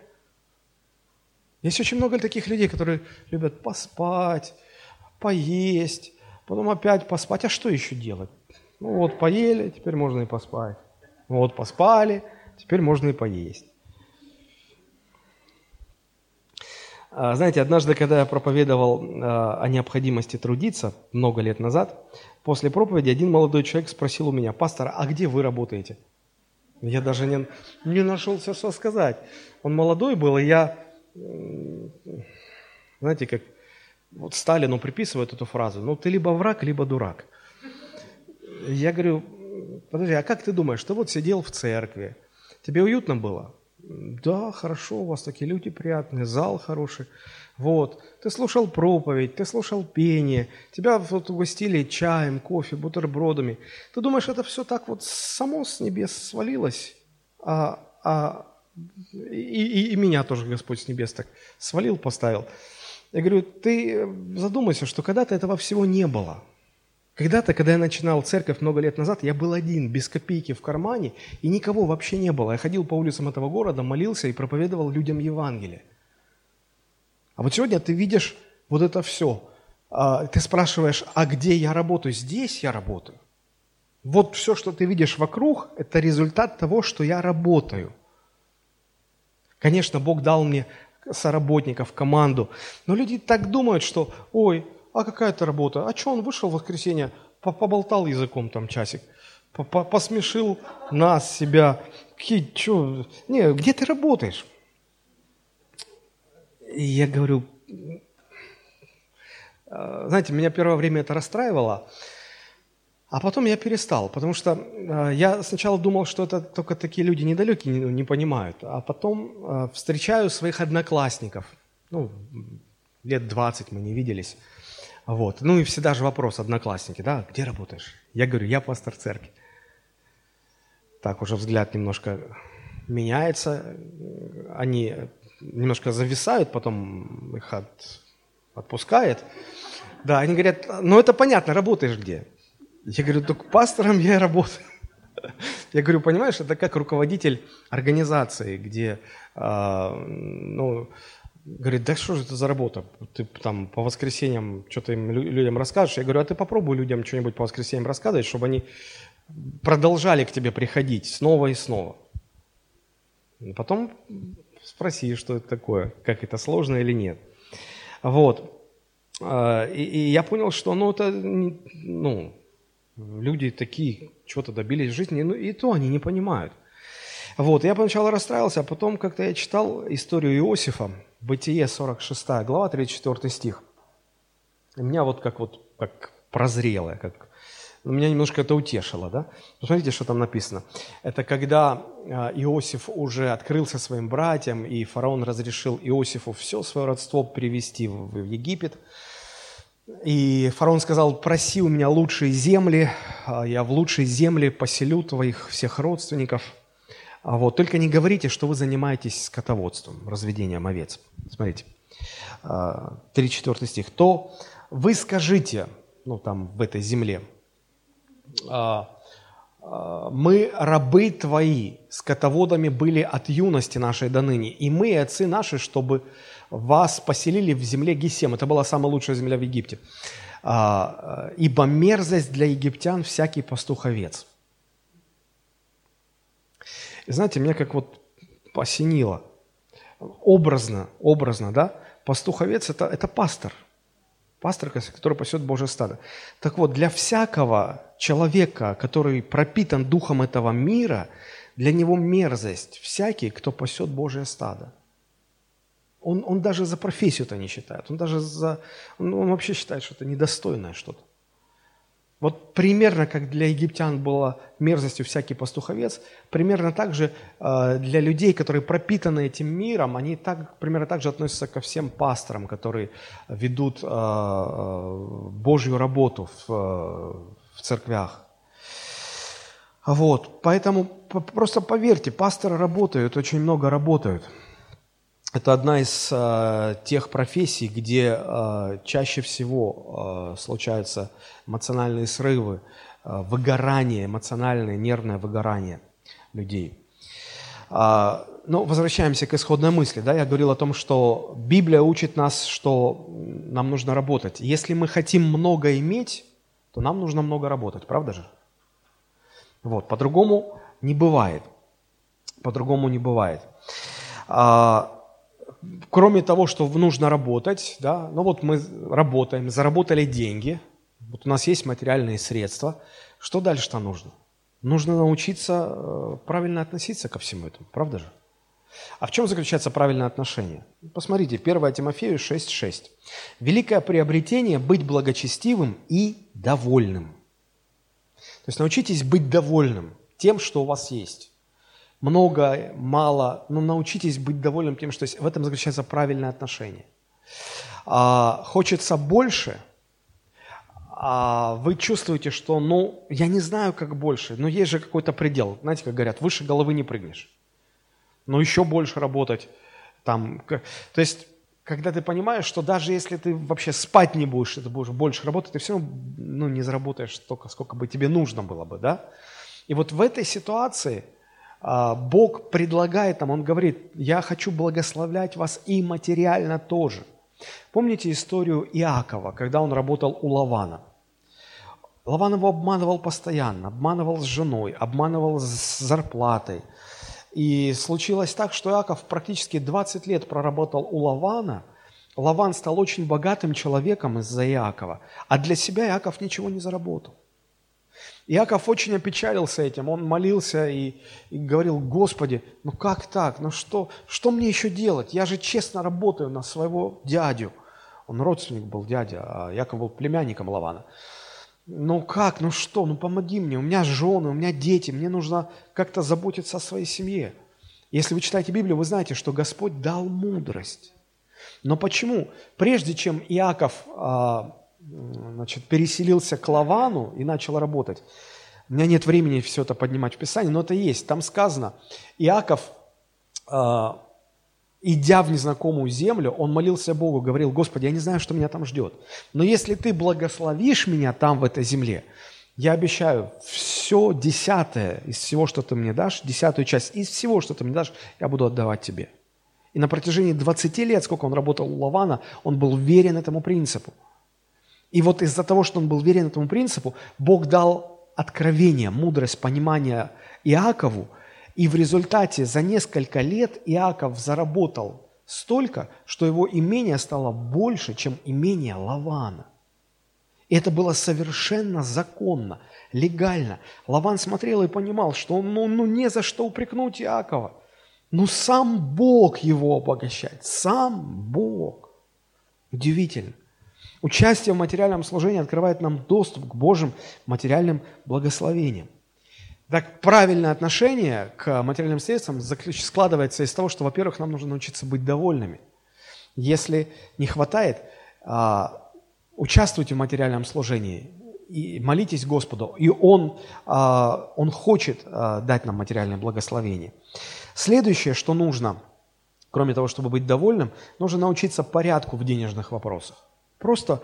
Есть очень много таких людей, которые любят поспать, поесть, потом опять поспать. А что еще делать? Ну вот поели, теперь можно и поспать. Вот поспали, теперь можно и поесть. А, знаете, однажды, когда я проповедовал а, о необходимости трудиться много лет назад, после проповеди один молодой человек спросил у меня, пастор, а где вы работаете? Я даже не, не нашелся, что сказать. Он молодой был, и я, знаете, как вот Сталину приписывают эту фразу, ну ты либо враг, либо дурак. Я говорю, подожди, а как ты думаешь, ты вот сидел в церкви, тебе уютно было? Да, хорошо, у вас такие люди приятные, зал хороший. Вот, ты слушал проповедь, ты слушал пение, тебя вот угостили чаем, кофе, бутербродами. Ты думаешь, это все так вот само с небес свалилось? А, а, и, и, и меня тоже Господь с небес так свалил, поставил. Я говорю, ты задумайся, что когда-то этого всего не было – когда-то, когда я начинал церковь много лет назад, я был один, без копейки в кармане, и никого вообще не было. Я ходил по улицам этого города, молился и проповедовал людям Евангелие. А вот сегодня ты видишь вот это все. А, ты спрашиваешь, а где я работаю? Здесь я работаю. Вот все, что ты видишь вокруг, это результат того, что я работаю. Конечно, Бог дал мне соработников, команду, но люди так думают, что, ой, а какая это работа? А что он вышел в воскресенье, поболтал языком там часик, посмешил нас, себя. Какие, что? Не, где ты работаешь? И я говорю, «А, знаете, меня первое время это расстраивало, а потом я перестал, потому что а, я сначала думал, что это только такие люди недалекие не, не понимают, а потом а, встречаю своих одноклассников, ну, лет 20 мы не виделись, вот. Ну и всегда же вопрос, одноклассники, да, где работаешь? Я говорю, я пастор церкви. Так уже взгляд немножко меняется, они немножко зависают, потом их от, отпускает. Да, они говорят, ну это понятно, работаешь где? Я говорю, только пастором я и работаю. [LAUGHS] Я говорю, понимаешь, это как руководитель организации, где, э, ну, Говорит, да что же это за работа? Ты там по воскресеньям что-то им людям расскажешь. Я говорю, а ты попробуй людям что-нибудь по воскресеньям рассказывать, чтобы они продолжали к тебе приходить снова и снова. Потом спроси, что это такое, как это сложно или нет. Вот. А, и, и я понял, что ну, это, ну, люди такие, что-то добились в жизни, ну, и то они не понимают. Вот, я поначалу расстраивался, а потом как-то я читал историю Иосифа, Бытие 46 глава, 34 стих. И меня вот как вот как прозрело, как ну, меня немножко это утешило, да? Посмотрите, что там написано. Это когда а, Иосиф уже открылся своим братьям, и фараон разрешил Иосифу все свое родство привести в Египет. И фараон сказал, проси у меня лучшие земли, а я в лучшие земли поселю твоих всех родственников – вот, только не говорите, что вы занимаетесь скотоводством, разведением овец. Смотрите, 3-4 а, стих. То вы скажите, ну там в этой земле, а, мы рабы твои, скотоводами были от юности нашей до ныне, и мы, и отцы наши, чтобы вас поселили в земле Гесем. Это была самая лучшая земля в Египте. Ибо мерзость для египтян всякий пастух овец. И знаете, меня как вот посинило. Образно, образно, да? Пастух-овец это, – это пастор. Пастор, который пасет Божье стадо. Так вот, для всякого человека, который пропитан духом этого мира, для него мерзость всякий, кто пасет Божье стадо. Он, он даже за профессию это не считает. Он даже за... Он вообще считает, что это недостойное что-то. Вот примерно как для египтян было мерзостью всякий пастуховец, примерно так же э, для людей, которые пропитаны этим миром, они так, примерно так же относятся ко всем пасторам, которые ведут э, э, Божью работу в, в церквях. Вот, поэтому просто поверьте, пасторы работают, очень много работают. Это одна из э, тех профессий, где э, чаще всего э, случаются эмоциональные срывы, э, выгорание, эмоциональное, нервное выгорание людей. А, ну, возвращаемся к исходной мысли. Да? Я говорил о том, что Библия учит нас, что нам нужно работать. Если мы хотим много иметь, то нам нужно много работать, правда же? Вот, по-другому не бывает. По-другому не бывает. А, кроме того, что нужно работать, да, ну вот мы работаем, заработали деньги, вот у нас есть материальные средства, что дальше-то нужно? Нужно научиться э, правильно относиться ко всему этому, правда же? А в чем заключается правильное отношение? Посмотрите, 1 Тимофею 6.6. «Великое приобретение – быть благочестивым и довольным». То есть научитесь быть довольным тем, что у вас есть. Много, мало, но научитесь быть довольным тем, что есть. В этом заключается правильное отношение. А, хочется больше, а вы чувствуете, что, ну, я не знаю, как больше, но есть же какой-то предел. Знаете, как говорят, выше головы не прыгнешь но еще больше работать. Там. То есть, когда ты понимаешь, что даже если ты вообще спать не будешь, ты будешь больше работать, ты все равно ну, не заработаешь столько, сколько бы тебе нужно было бы, да? И вот в этой ситуации Бог предлагает нам, Он говорит, я хочу благословлять вас и материально тоже. Помните историю Иакова, когда он работал у Лавана? Лаван его обманывал постоянно, обманывал с женой, обманывал с зарплатой – и случилось так, что Иаков практически 20 лет проработал у Лавана. Лаван стал очень богатым человеком из-за Иакова, а для себя Иаков ничего не заработал. Иаков очень опечалился этим, он молился и, и говорил, Господи, ну как так, ну что, что мне еще делать? Я же честно работаю на своего дядю. Он родственник был дядя, а Яков был племянником Лавана ну как, ну что, ну помоги мне, у меня жены, у меня дети, мне нужно как-то заботиться о своей семье. Если вы читаете Библию, вы знаете, что Господь дал мудрость. Но почему? Прежде чем Иаков а, значит, переселился к Лавану и начал работать, у меня нет времени все это поднимать в Писании, но это есть. Там сказано, Иаков а, идя в незнакомую землю, он молился Богу, говорил, Господи, я не знаю, что меня там ждет. Но если ты благословишь меня там, в этой земле, я обещаю, все десятое из всего, что ты мне дашь, десятую часть из всего, что ты мне дашь, я буду отдавать тебе. И на протяжении 20 лет, сколько он работал у Лавана, он был верен этому принципу. И вот из-за того, что он был верен этому принципу, Бог дал откровение, мудрость, понимание Иакову, и в результате за несколько лет Иаков заработал столько, что его имение стало больше, чем имение Лавана. И это было совершенно законно, легально. Лаван смотрел и понимал, что ну, ну не за что упрекнуть Иакова. Ну сам Бог его обогащает, сам Бог. Удивительно. Участие в материальном служении открывает нам доступ к Божьим материальным благословениям. Так правильное отношение к материальным средствам складывается из того, что, во-первых, нам нужно научиться быть довольными. Если не хватает, а, участвуйте в материальном служении и молитесь Господу, и Он, а, Он хочет а, дать нам материальное благословение. Следующее, что нужно, кроме того, чтобы быть довольным, нужно научиться порядку в денежных вопросах. Просто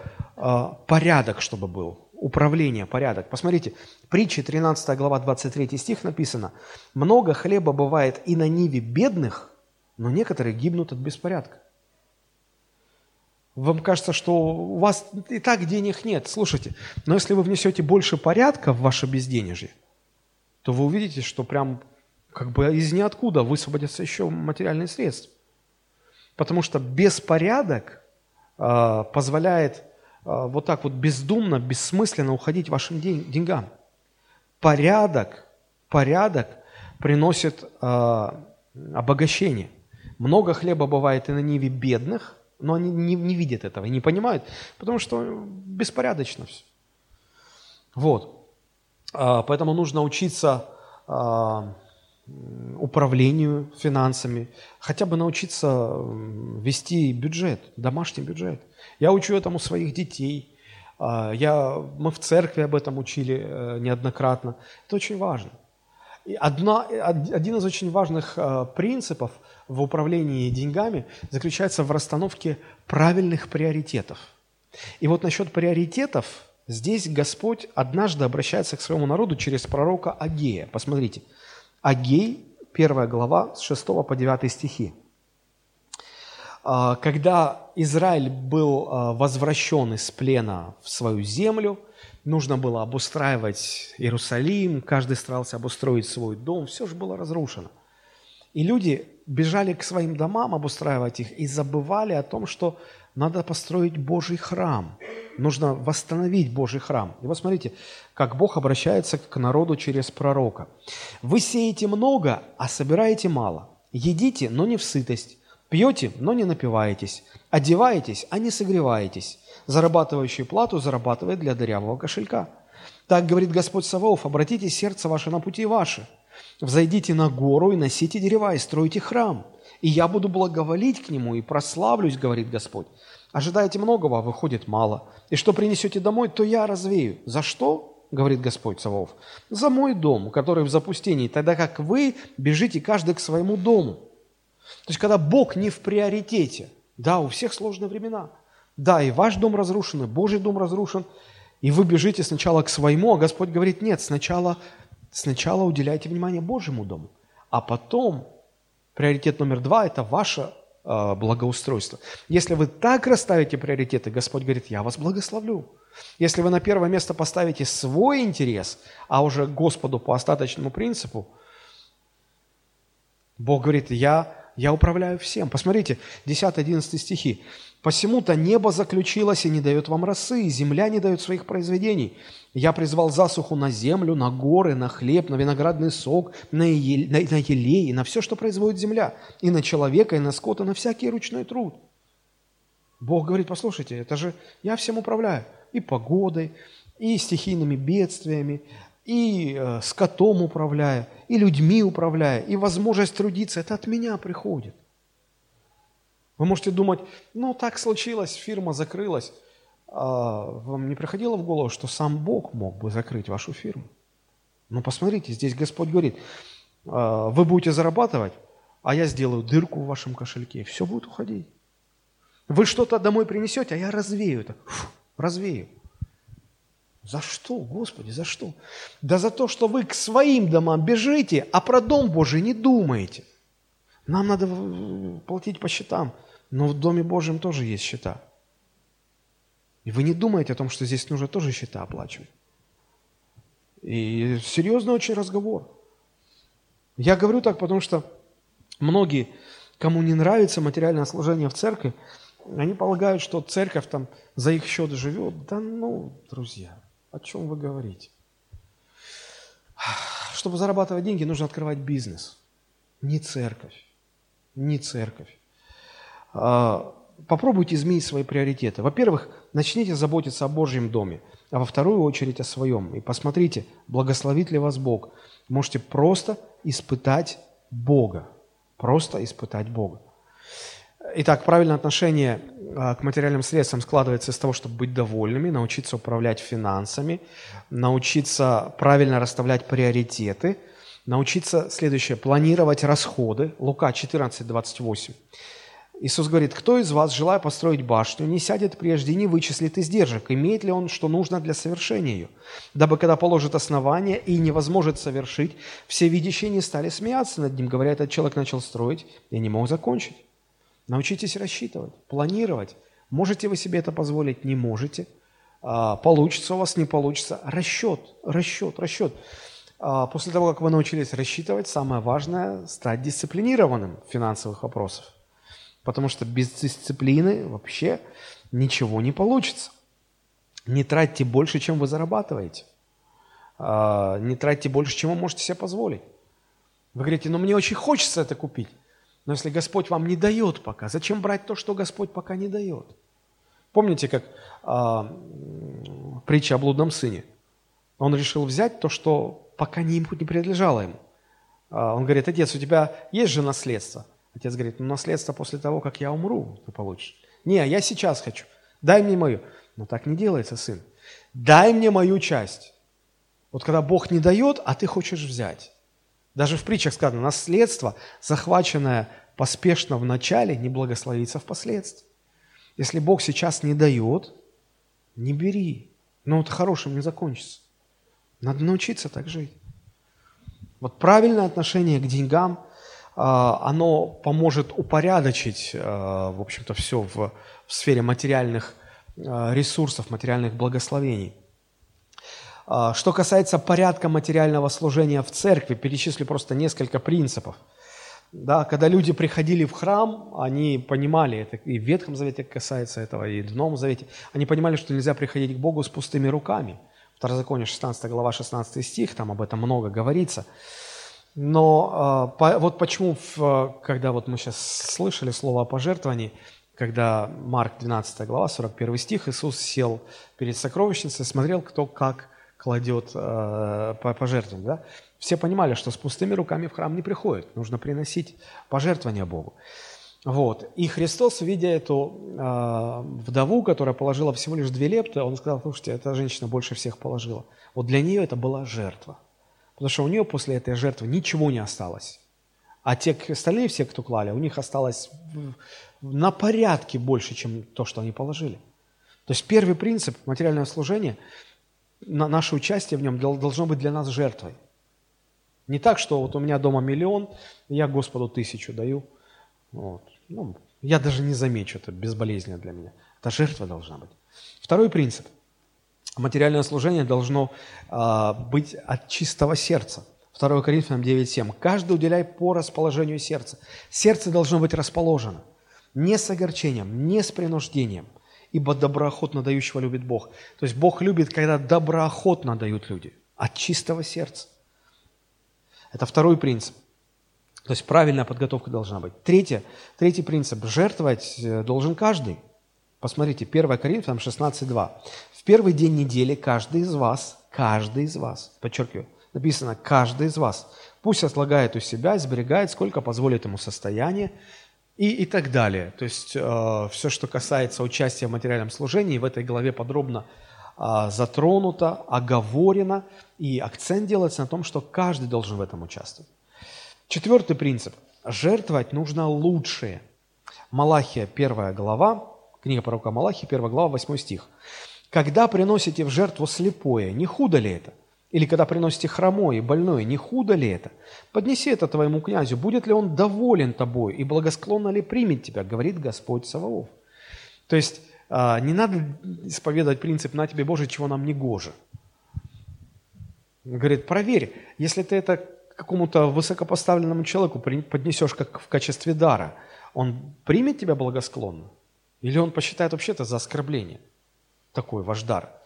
порядок, чтобы был управление, порядок. Посмотрите, притча 13 глава 23 стих написано, «Много хлеба бывает и на ниве бедных, но некоторые гибнут от беспорядка». Вам кажется, что у вас и так денег нет. Слушайте, но если вы внесете больше порядка в ваше безденежье, то вы увидите, что прям как бы из ниоткуда высвободятся еще материальные средства. Потому что беспорядок э, позволяет а, вот так вот бездумно, бессмысленно уходить вашим деньгам. Порядок, порядок приносит э, обогащение. Много хлеба бывает и на ниве бедных, но они не, не видят этого, не понимают, потому что беспорядочно все. Вот. Э, поэтому нужно учиться э, управлению финансами, хотя бы научиться вести бюджет, домашний бюджет. Я учу этому своих детей. А, я, мы в церкви об этом учили э, неоднократно. Это очень важно. И одна, один из очень важных э, принципов в управлении деньгами заключается в расстановке правильных приоритетов. И вот насчет приоритетов здесь Господь однажды обращается к своему народу через пророка Агея. Посмотрите. Агей, первая глава, с 6 по 9 стихи. А, когда Израиль был а, возвращен из плена в свою землю, нужно было обустраивать Иерусалим, каждый старался обустроить свой дом, все же было разрушено. И люди бежали к своим домам, обустраивать их, и забывали о том, что надо построить Божий храм. Нужно восстановить Божий храм. И вот смотрите, как Бог обращается к народу через пророка. «Вы сеете много, а собираете мало. Едите, но не в сытость. Пьете, но не напиваетесь. Одеваетесь, а не согреваетесь. Зарабатывающий плату зарабатывает для дырявого кошелька. Так говорит Господь Саваоф, обратите сердце ваше на пути ваши. Взойдите на гору и носите дерева, и стройте храм. И я буду благоволить к нему и прославлюсь, говорит Господь. Ожидаете многого, а выходит мало. И что принесете домой, то я развею. За что? говорит Господь Саваоф. За мой дом, который в запустении, тогда как вы бежите каждый к своему дому. То есть, когда Бог не в приоритете, да, у всех сложные времена, да, и ваш дом разрушен, и Божий дом разрушен, и вы бежите сначала к своему, а Господь говорит, нет, сначала, сначала уделяйте внимание Божьему дому, а потом приоритет номер два – это ваше э, благоустройство. Если вы так расставите приоритеты, Господь говорит, я вас благословлю. Если вы на первое место поставите свой интерес, а уже Господу по остаточному принципу, Бог говорит, я я управляю всем. Посмотрите, 10-11 стихи. «Посему-то небо заключилось и не дает вам росы, и земля не дает своих произведений. Я призвал засуху на землю, на горы, на хлеб, на виноградный сок, на, ел, на, на елей, на все, что производит земля, и на человека, и на скот, и на всякий ручной труд». Бог говорит, послушайте, это же я всем управляю. И погодой, и стихийными бедствиями, и э, скотом управляя, и людьми управляя, и возможность трудиться, это от меня приходит. Вы можете думать, ну так случилось, фирма закрылась. А вам не приходило в голову, что сам Бог мог бы закрыть вашу фирму? Ну посмотрите, здесь Господь говорит, «А, вы будете зарабатывать, а я сделаю дырку в вашем кошельке, все будет уходить. Вы что-то домой принесете, а я развею это. Фу, развею. За что, Господи, за что? Да за то, что вы к своим домам бежите, а про Дом Божий не думаете. Нам надо платить по счетам, но в Доме Божьем тоже есть счета. И вы не думаете о том, что здесь нужно тоже счета оплачивать. И серьезный очень разговор. Я говорю так, потому что многие, кому не нравится материальное служение в церкви, они полагают, что церковь там за их счет живет. Да ну, друзья, о чем вы говорите? Чтобы зарабатывать деньги, нужно открывать бизнес. Не церковь. Не церковь. А, попробуйте изменить свои приоритеты. Во-первых, начните заботиться о Божьем доме, а во вторую очередь о своем. И посмотрите, благословит ли вас Бог. Можете просто испытать Бога. Просто испытать Бога. Итак, правильное отношение а, к материальным средствам складывается из того, чтобы быть довольными, научиться управлять финансами, научиться правильно расставлять приоритеты, научиться, следующее, планировать расходы. Лука 14, 28. Иисус говорит, кто из вас, желая построить башню, не сядет прежде и не вычислит издержек, имеет ли он, что нужно для совершения ее, дабы, когда положит основание и невозможно совершить, все видящие не стали смеяться над ним, говоря, этот человек начал строить и не мог закончить. Научитесь рассчитывать, планировать. Можете вы себе это позволить, не можете. А, получится у вас, не получится. Расчет, расчет, расчет. А, после того, как вы научились рассчитывать, самое важное – стать дисциплинированным в финансовых вопросах. Потому что без дисциплины вообще ничего не получится. Не тратьте больше, чем вы зарабатываете. А, не тратьте больше, чем вы можете себе позволить. Вы говорите, ну мне очень хочется это купить. Но если Господь вам не дает пока, зачем брать то, что Господь пока не дает? Помните, как а, притча о блудном сыне? Он решил взять то, что пока не, не принадлежало ему. А, он говорит, отец, у тебя есть же наследство? Отец говорит, ну наследство после того, как я умру, ты получишь. Не, я сейчас хочу. Дай мне мою. Но так не делается, сын. Дай мне мою часть. Вот когда Бог не дает, а ты хочешь взять. Даже в притчах сказано, наследство, захваченное поспешно в начале, не благословиться впоследствии. Если Бог сейчас не дает, не бери. Но это хорошим не закончится. Надо научиться так жить. Вот правильное отношение к деньгам, оно поможет упорядочить, а, в общем-то, все в, в сфере материальных а, ресурсов, материальных благословений. Что касается порядка материального служения в церкви, перечислю просто несколько принципов. Да, когда люди приходили в храм, они понимали, это и в Ветхом Завете касается этого, и в Новом Завете, они понимали, что нельзя приходить к Богу с пустыми руками. Второзаконие 16 глава 16 стих, там об этом много говорится. Но э, вот почему, когда вот мы сейчас слышали слово о пожертвовании, когда Марк 12 глава, 41 стих, Иисус сел перед сокровищницей, смотрел, кто как кладет э, пожертвование. Да? Все понимали, что с пустыми руками в храм не приходит, нужно приносить пожертвования Богу. Вот. И Христос, видя эту э, вдову, которая положила всего лишь две лепты, он сказал, слушайте, эта женщина больше всех положила. Вот для нее это была жертва. Потому что у нее после этой жертвы ничего не осталось. А те остальные все, кто клали, у них осталось на порядке больше, чем то, что они положили. То есть первый принцип материального служения – на наше участие в нем должно быть для нас жертвой. Не так, что вот у меня дома миллион, я Господу тысячу даю. Вот. Ну, я даже не замечу, это безболезненно для меня. Это жертва должна быть. Второй принцип. Материальное служение должно э, быть от чистого сердца. 2 Коринфянам 9.7. Каждый уделяй по расположению сердца. Сердце должно быть расположено. Не с огорчением, не с принуждением – ибо доброохотно дающего любит Бог. То есть Бог любит, когда доброохотно дают люди, от чистого сердца. Это второй принцип. То есть правильная подготовка должна быть. Третье, третий принцип. Жертвовать э, должен каждый. Посмотрите, 1 Коринфянам 16.2. В первый день недели каждый из вас, каждый из вас, подчеркиваю, написано «каждый из вас», пусть отлагает у себя, сберегает, сколько позволит ему состояние, и, и так далее. То есть э, все, что касается участия в материальном служении, в этой главе подробно э, затронуто, оговорено, и акцент делается на том, что каждый должен в этом участвовать. Четвертый принцип. Жертвовать нужно лучшее. Малахия, первая глава, книга пророка Малахия, первая глава, восьмой стих. «Когда приносите в жертву слепое, не худо ли это? Или когда приносите хромое больное, не худо ли это? Поднеси это твоему князю, будет ли он доволен тобой и благосклонно ли примет тебя, говорит Господь Саваоф. То есть а, не надо исповедовать принцип «на тебе, Боже, чего нам не гоже». Говорит, проверь, если ты это какому-то высокопоставленному человеку поднесешь как в качестве дара, он примет тебя благосклонно? Или он посчитает вообще это за оскорбление? Такой ваш дар –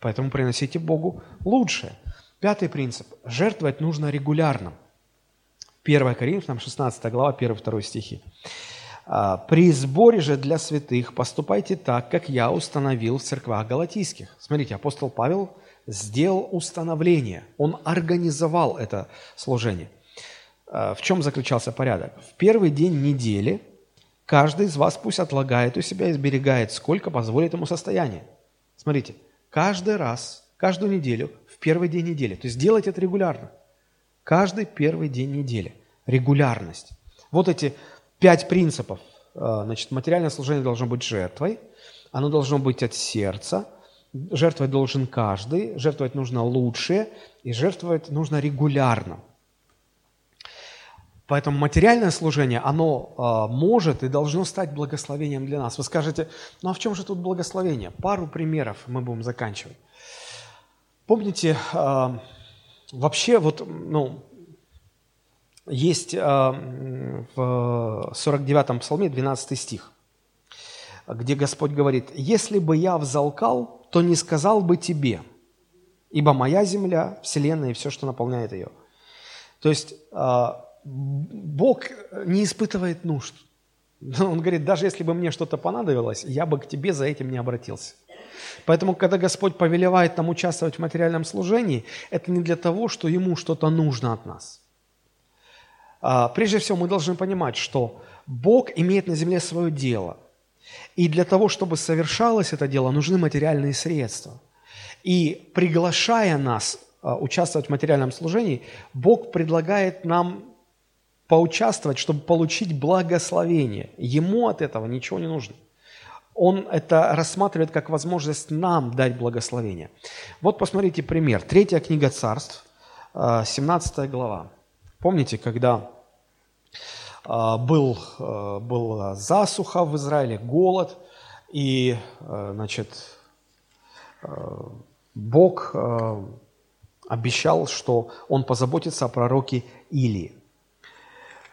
Поэтому приносите Богу лучшее. Пятый принцип. Жертвовать нужно регулярно. 1 Коринфянам 16 глава, 1-2 стихи. «А, «При сборе же для святых поступайте так, как я установил в церквах галатийских». Смотрите, апостол Павел сделал установление, он организовал это служение. А, в чем заключался порядок? В первый день недели каждый из вас пусть отлагает у себя и сберегает, сколько позволит ему состояние. Смотрите, каждый раз, каждую неделю, в первый день недели. То есть делать это регулярно. Каждый первый день недели. Регулярность. Вот эти пять принципов. Э, значит, материальное служение должно быть жертвой, оно должно быть от сердца, жертвовать должен каждый, жертвовать нужно лучшее, и жертвовать нужно регулярно. Поэтому материальное служение, оно э, может и должно стать благословением для нас. Вы скажете, ну а в чем же тут благословение? Пару примеров мы будем заканчивать. Помните, э, вообще вот, ну, есть э, в 49-м псалме 12 стих, где Господь говорит, «Если бы я взалкал, то не сказал бы тебе, ибо моя земля, вселенная и все, что наполняет ее». То есть Бог не испытывает нужд. [LAUGHS] Он говорит, даже если бы мне что-то понадобилось, я бы к тебе за этим не обратился. Поэтому, когда Господь повелевает нам участвовать в материальном служении, это не для того, что Ему что-то нужно от нас. А, прежде всего, мы должны понимать, что Бог имеет на земле свое дело. И для того, чтобы совершалось это дело, нужны материальные средства. И приглашая нас а, участвовать в материальном служении, Бог предлагает нам поучаствовать, чтобы получить благословение. Ему от этого ничего не нужно. Он это рассматривает как возможность нам дать благословение. Вот посмотрите пример. Третья книга царств, 17 э, глава. Помните, когда э, был, э, был засуха в Израиле, голод, и, значит, Бог обещал, что Он позаботится о пророке Илии.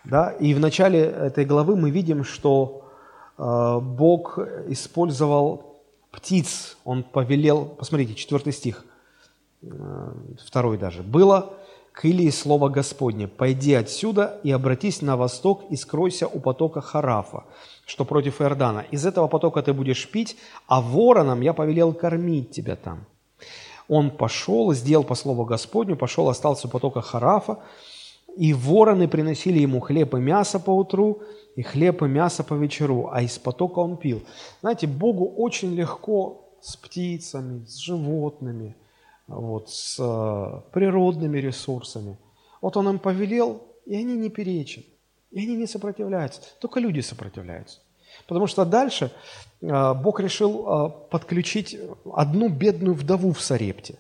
Да? И в начале этой главы мы видим, что э, Бог использовал птиц. Он повелел, посмотрите, 4 стих, э, второй даже. «Было к Илии слово Господне, пойди отсюда и обратись на восток и скройся у потока Харафа, что против Иордана. Из этого потока ты будешь пить, а вороном я повелел кормить тебя там». Он пошел, сделал по слову Господню, пошел, остался у потока Харафа, и вороны приносили ему хлеб и мясо по утру, и хлеб и мясо по вечеру, а из потока он пил. Знаете, Богу очень легко с птицами, с животными, вот, с э, природными ресурсами. Вот он им повелел, и они не перечат, и они не сопротивляются. Только люди сопротивляются. Потому что дальше э, Бог решил э, подключить одну бедную вдову в Сарепте.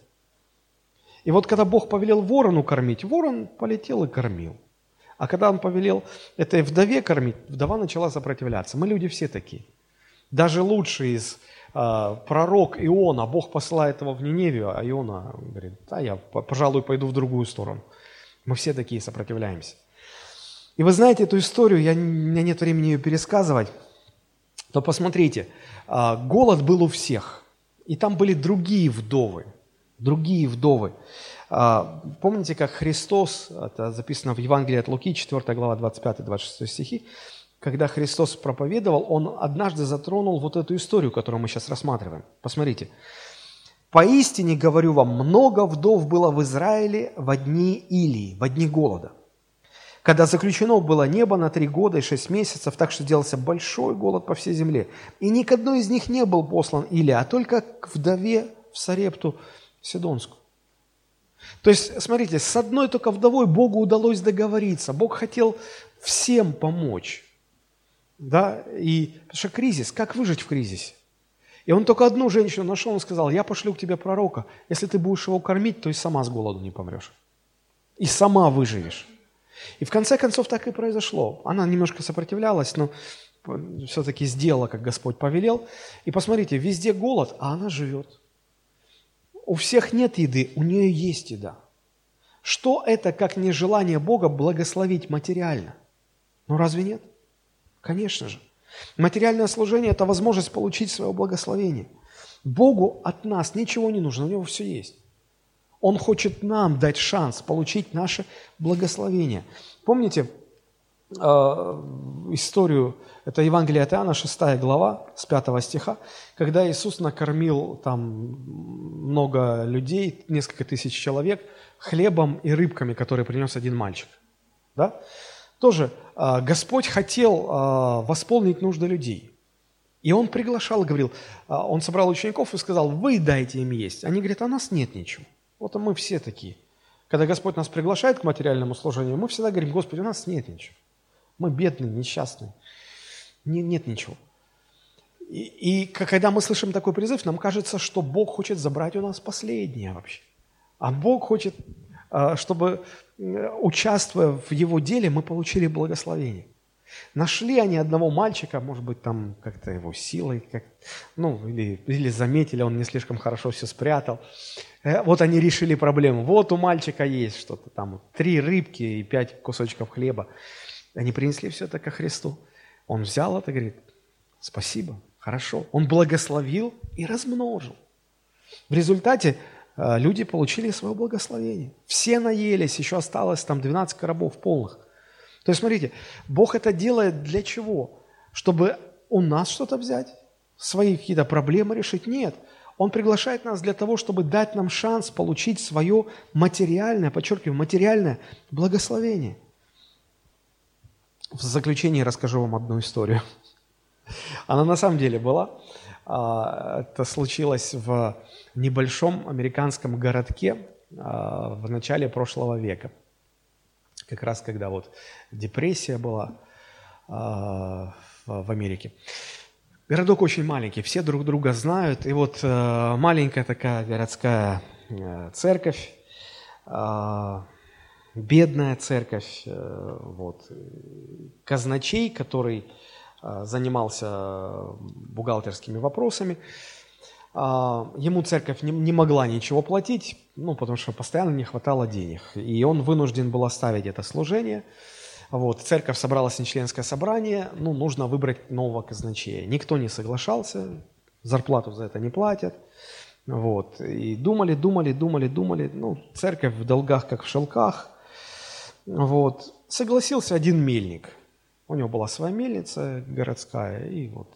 И вот когда Бог повелел ворону кормить, ворон полетел и кормил. А когда он повелел этой вдове кормить, вдова начала сопротивляться. Мы люди все такие. Даже лучший из э, пророк Иона, Бог посылает его в Ниневию, а Иона говорит, да, я, пожалуй, пойду в другую сторону. Мы все такие сопротивляемся. И вы знаете эту историю, я, у меня нет времени ее пересказывать, то посмотрите, э, голод был у всех, и там были другие вдовы другие вдовы. А, помните, как Христос, это записано в Евангелии от Луки, 4 глава, 25-26 стихи, когда Христос проповедовал, Он однажды затронул вот эту историю, которую мы сейчас рассматриваем. Посмотрите. «Поистине, говорю вам, много вдов было в Израиле в дни Илии, в дни голода, когда заключено было небо на три года и шесть месяцев, так что делался большой голод по всей земле. И ни к одной из них не был послан Илия, а только к вдове в Сарепту, Сидонскую. То есть, смотрите, с одной только вдовой Богу удалось договориться. Бог хотел всем помочь. Да? И, потому что кризис, как выжить в кризисе? И он только одну женщину нашел, он сказал, я пошлю к тебе пророка, если ты будешь его кормить, то и сама с голоду не помрешь. И сама выживешь. И в конце концов так и произошло. Она немножко сопротивлялась, но все-таки сделала, как Господь повелел. И посмотрите, везде голод, а она живет у всех нет еды, у нее есть еда. Что это, как нежелание Бога благословить материально? Ну разве нет? Конечно же. Материальное служение – это возможность получить свое благословение. Богу от нас ничего не нужно, у Него все есть. Он хочет нам дать шанс получить наше благословение. Помните, историю, это Евангелие от Иоанна, 6 глава, с 5 стиха, когда Иисус накормил там много людей, несколько тысяч человек, хлебом и рыбками, которые принес один мальчик. Да? Тоже э, Господь хотел э, восполнить нужды людей. И Он приглашал, говорил, Он собрал учеников и сказал, вы дайте им есть. Они говорят, а у нас нет ничего. Вот мы все такие. Когда Господь нас приглашает к материальному служению, мы всегда говорим, Господи, у нас нет ничего. Мы бедные, несчастные. Не, нет ничего. И, и когда мы слышим такой призыв, нам кажется, что Бог хочет забрать у нас последнее вообще. А Бог хочет, а, чтобы, участвуя в Его деле, мы получили благословение. Нашли они одного мальчика, может быть, там как-то его силой, как, ну, или, или заметили, он не слишком хорошо все спрятал. Э, вот они решили проблему. Вот у мальчика есть что-то там, три рыбки и пять кусочков хлеба. Они принесли все это ко Христу. Он взял это и говорит, спасибо, хорошо. Он благословил и размножил. В результате э, люди получили свое благословение. Все наелись, еще осталось там 12 коробов полных. То есть, смотрите, Бог это делает для чего? Чтобы у нас что-то взять? Свои какие-то проблемы решить? Нет. Он приглашает нас для того, чтобы дать нам шанс получить свое материальное, подчеркиваю, материальное благословение. В заключение расскажу вам одну историю. Она на самом деле была. А, это случилось в небольшом американском городке а, в начале прошлого века. как раз когда вот депрессия была а, в Америке. Городок очень маленький, все друг друга знают. И вот э, маленькая такая городская э, церковь, бедная церковь, э, вот, казначей, который э, занимался бухгалтерскими вопросами, э, ему церковь не могла ничего платить, ну, потому что постоянно не хватало денег. И он вынужден был оставить это служение. Вот, церковь собралась на членское собрание, ну, нужно выбрать нового казначея. Никто не соглашался, зарплату за это не платят. Вот, и думали, думали, думали, думали. Ну, церковь в долгах, как в шелках. Вот, согласился один мельник. У него была своя мельница городская, и вот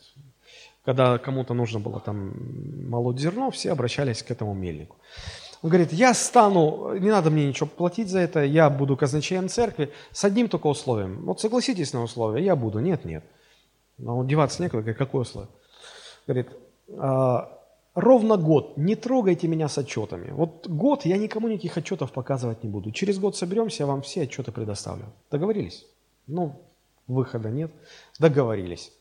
когда кому-то нужно было там молоть зерно, все обращались к этому мельнику. Он говорит, я стану, не надо мне ничего платить за это, я буду казначеем церкви с одним только условием. Вот согласитесь на условие, я буду. Нет, нет. Но деваться некуда, говорит, какое условие? Говорит, «А, ровно год не трогайте меня с отчетами. Вот год я никому никаких отчетов показывать не буду. Через год соберемся, я вам все отчеты предоставлю. Договорились? Ну, выхода нет. Договорились.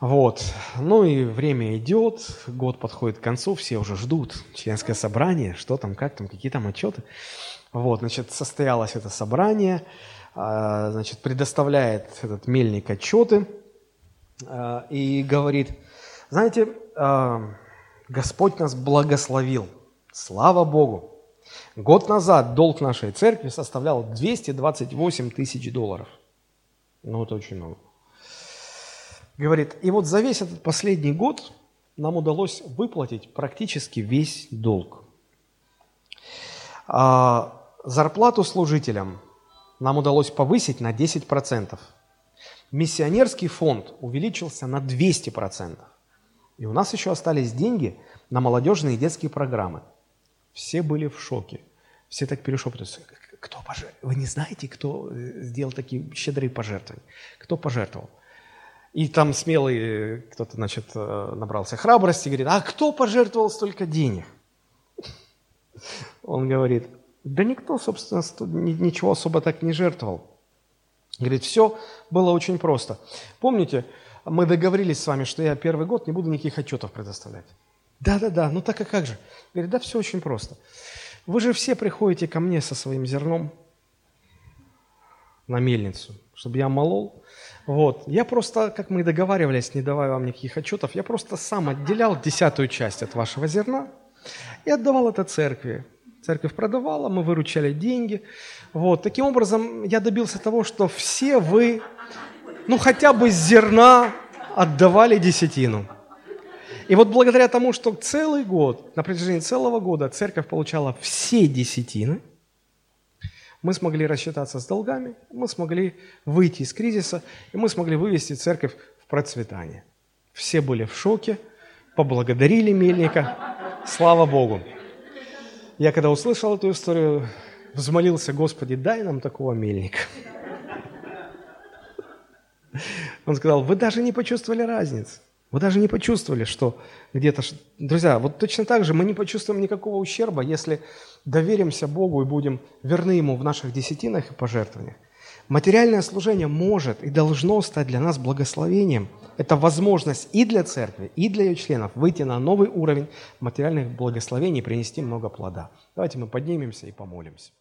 Вот. Ну и время идет, год подходит к концу, все уже ждут членское собрание, что там, как там, какие там отчеты. Вот, значит, состоялось это собрание, а, значит, предоставляет этот мельник отчеты а, и говорит, знаете, а, Господь нас благословил, слава Богу. Год назад долг нашей церкви составлял 228 тысяч долларов. Ну, это очень много. Говорит, и вот за весь этот последний год нам удалось выплатить практически весь долг. А зарплату служителям нам удалось повысить на 10%. Миссионерский фонд увеличился на 200%. И у нас еще остались деньги на молодежные и детские программы. Все были в шоке. Все так перешептываются. Кто пожертвовал? Вы не знаете, кто э, сделал такие щедрые пожертвования? Кто пожертвовал? И там смелый э, кто-то, значит, э, набрался храбрости, говорит, а кто пожертвовал столько денег? Он говорит, да никто, собственно, ничего особо так не жертвовал. Говорит, все было очень просто. Помните, мы договорились с вами, что я первый год не буду никаких отчетов предоставлять. Да-да-да, ну так и как же? Говорит, да все очень просто. Вы же все приходите ко мне со своим зерном на мельницу, чтобы я молол. Вот. Я просто, как мы и договаривались, не давая вам никаких отчетов, я просто сам отделял десятую часть от вашего зерна и отдавал это церкви. Церковь продавала, мы выручали деньги. Вот. Таким образом, я добился того, что все вы, ну хотя бы зерна отдавали десятину. И вот благодаря тому, что целый год, на протяжении целого года церковь получала все десятины – мы смогли рассчитаться с долгами, мы смогли выйти из кризиса, и мы смогли вывести церковь в процветание. Все были в шоке, поблагодарили мельника. Слава Богу. Я когда услышал эту историю, взмолился, Господи, дай нам такого мельника. Он сказал, вы даже не почувствовали разницы. Вы даже не почувствовали, что где-то... Друзья, вот точно так же мы не почувствуем никакого ущерба, если доверимся Богу и будем верны Ему в наших десятинах и пожертвованиях. Материальное служение может и должно стать для нас благословением. Это возможность и для церкви, и для ее членов выйти на новый уровень материальных благословений и принести много плода. Давайте мы поднимемся и помолимся.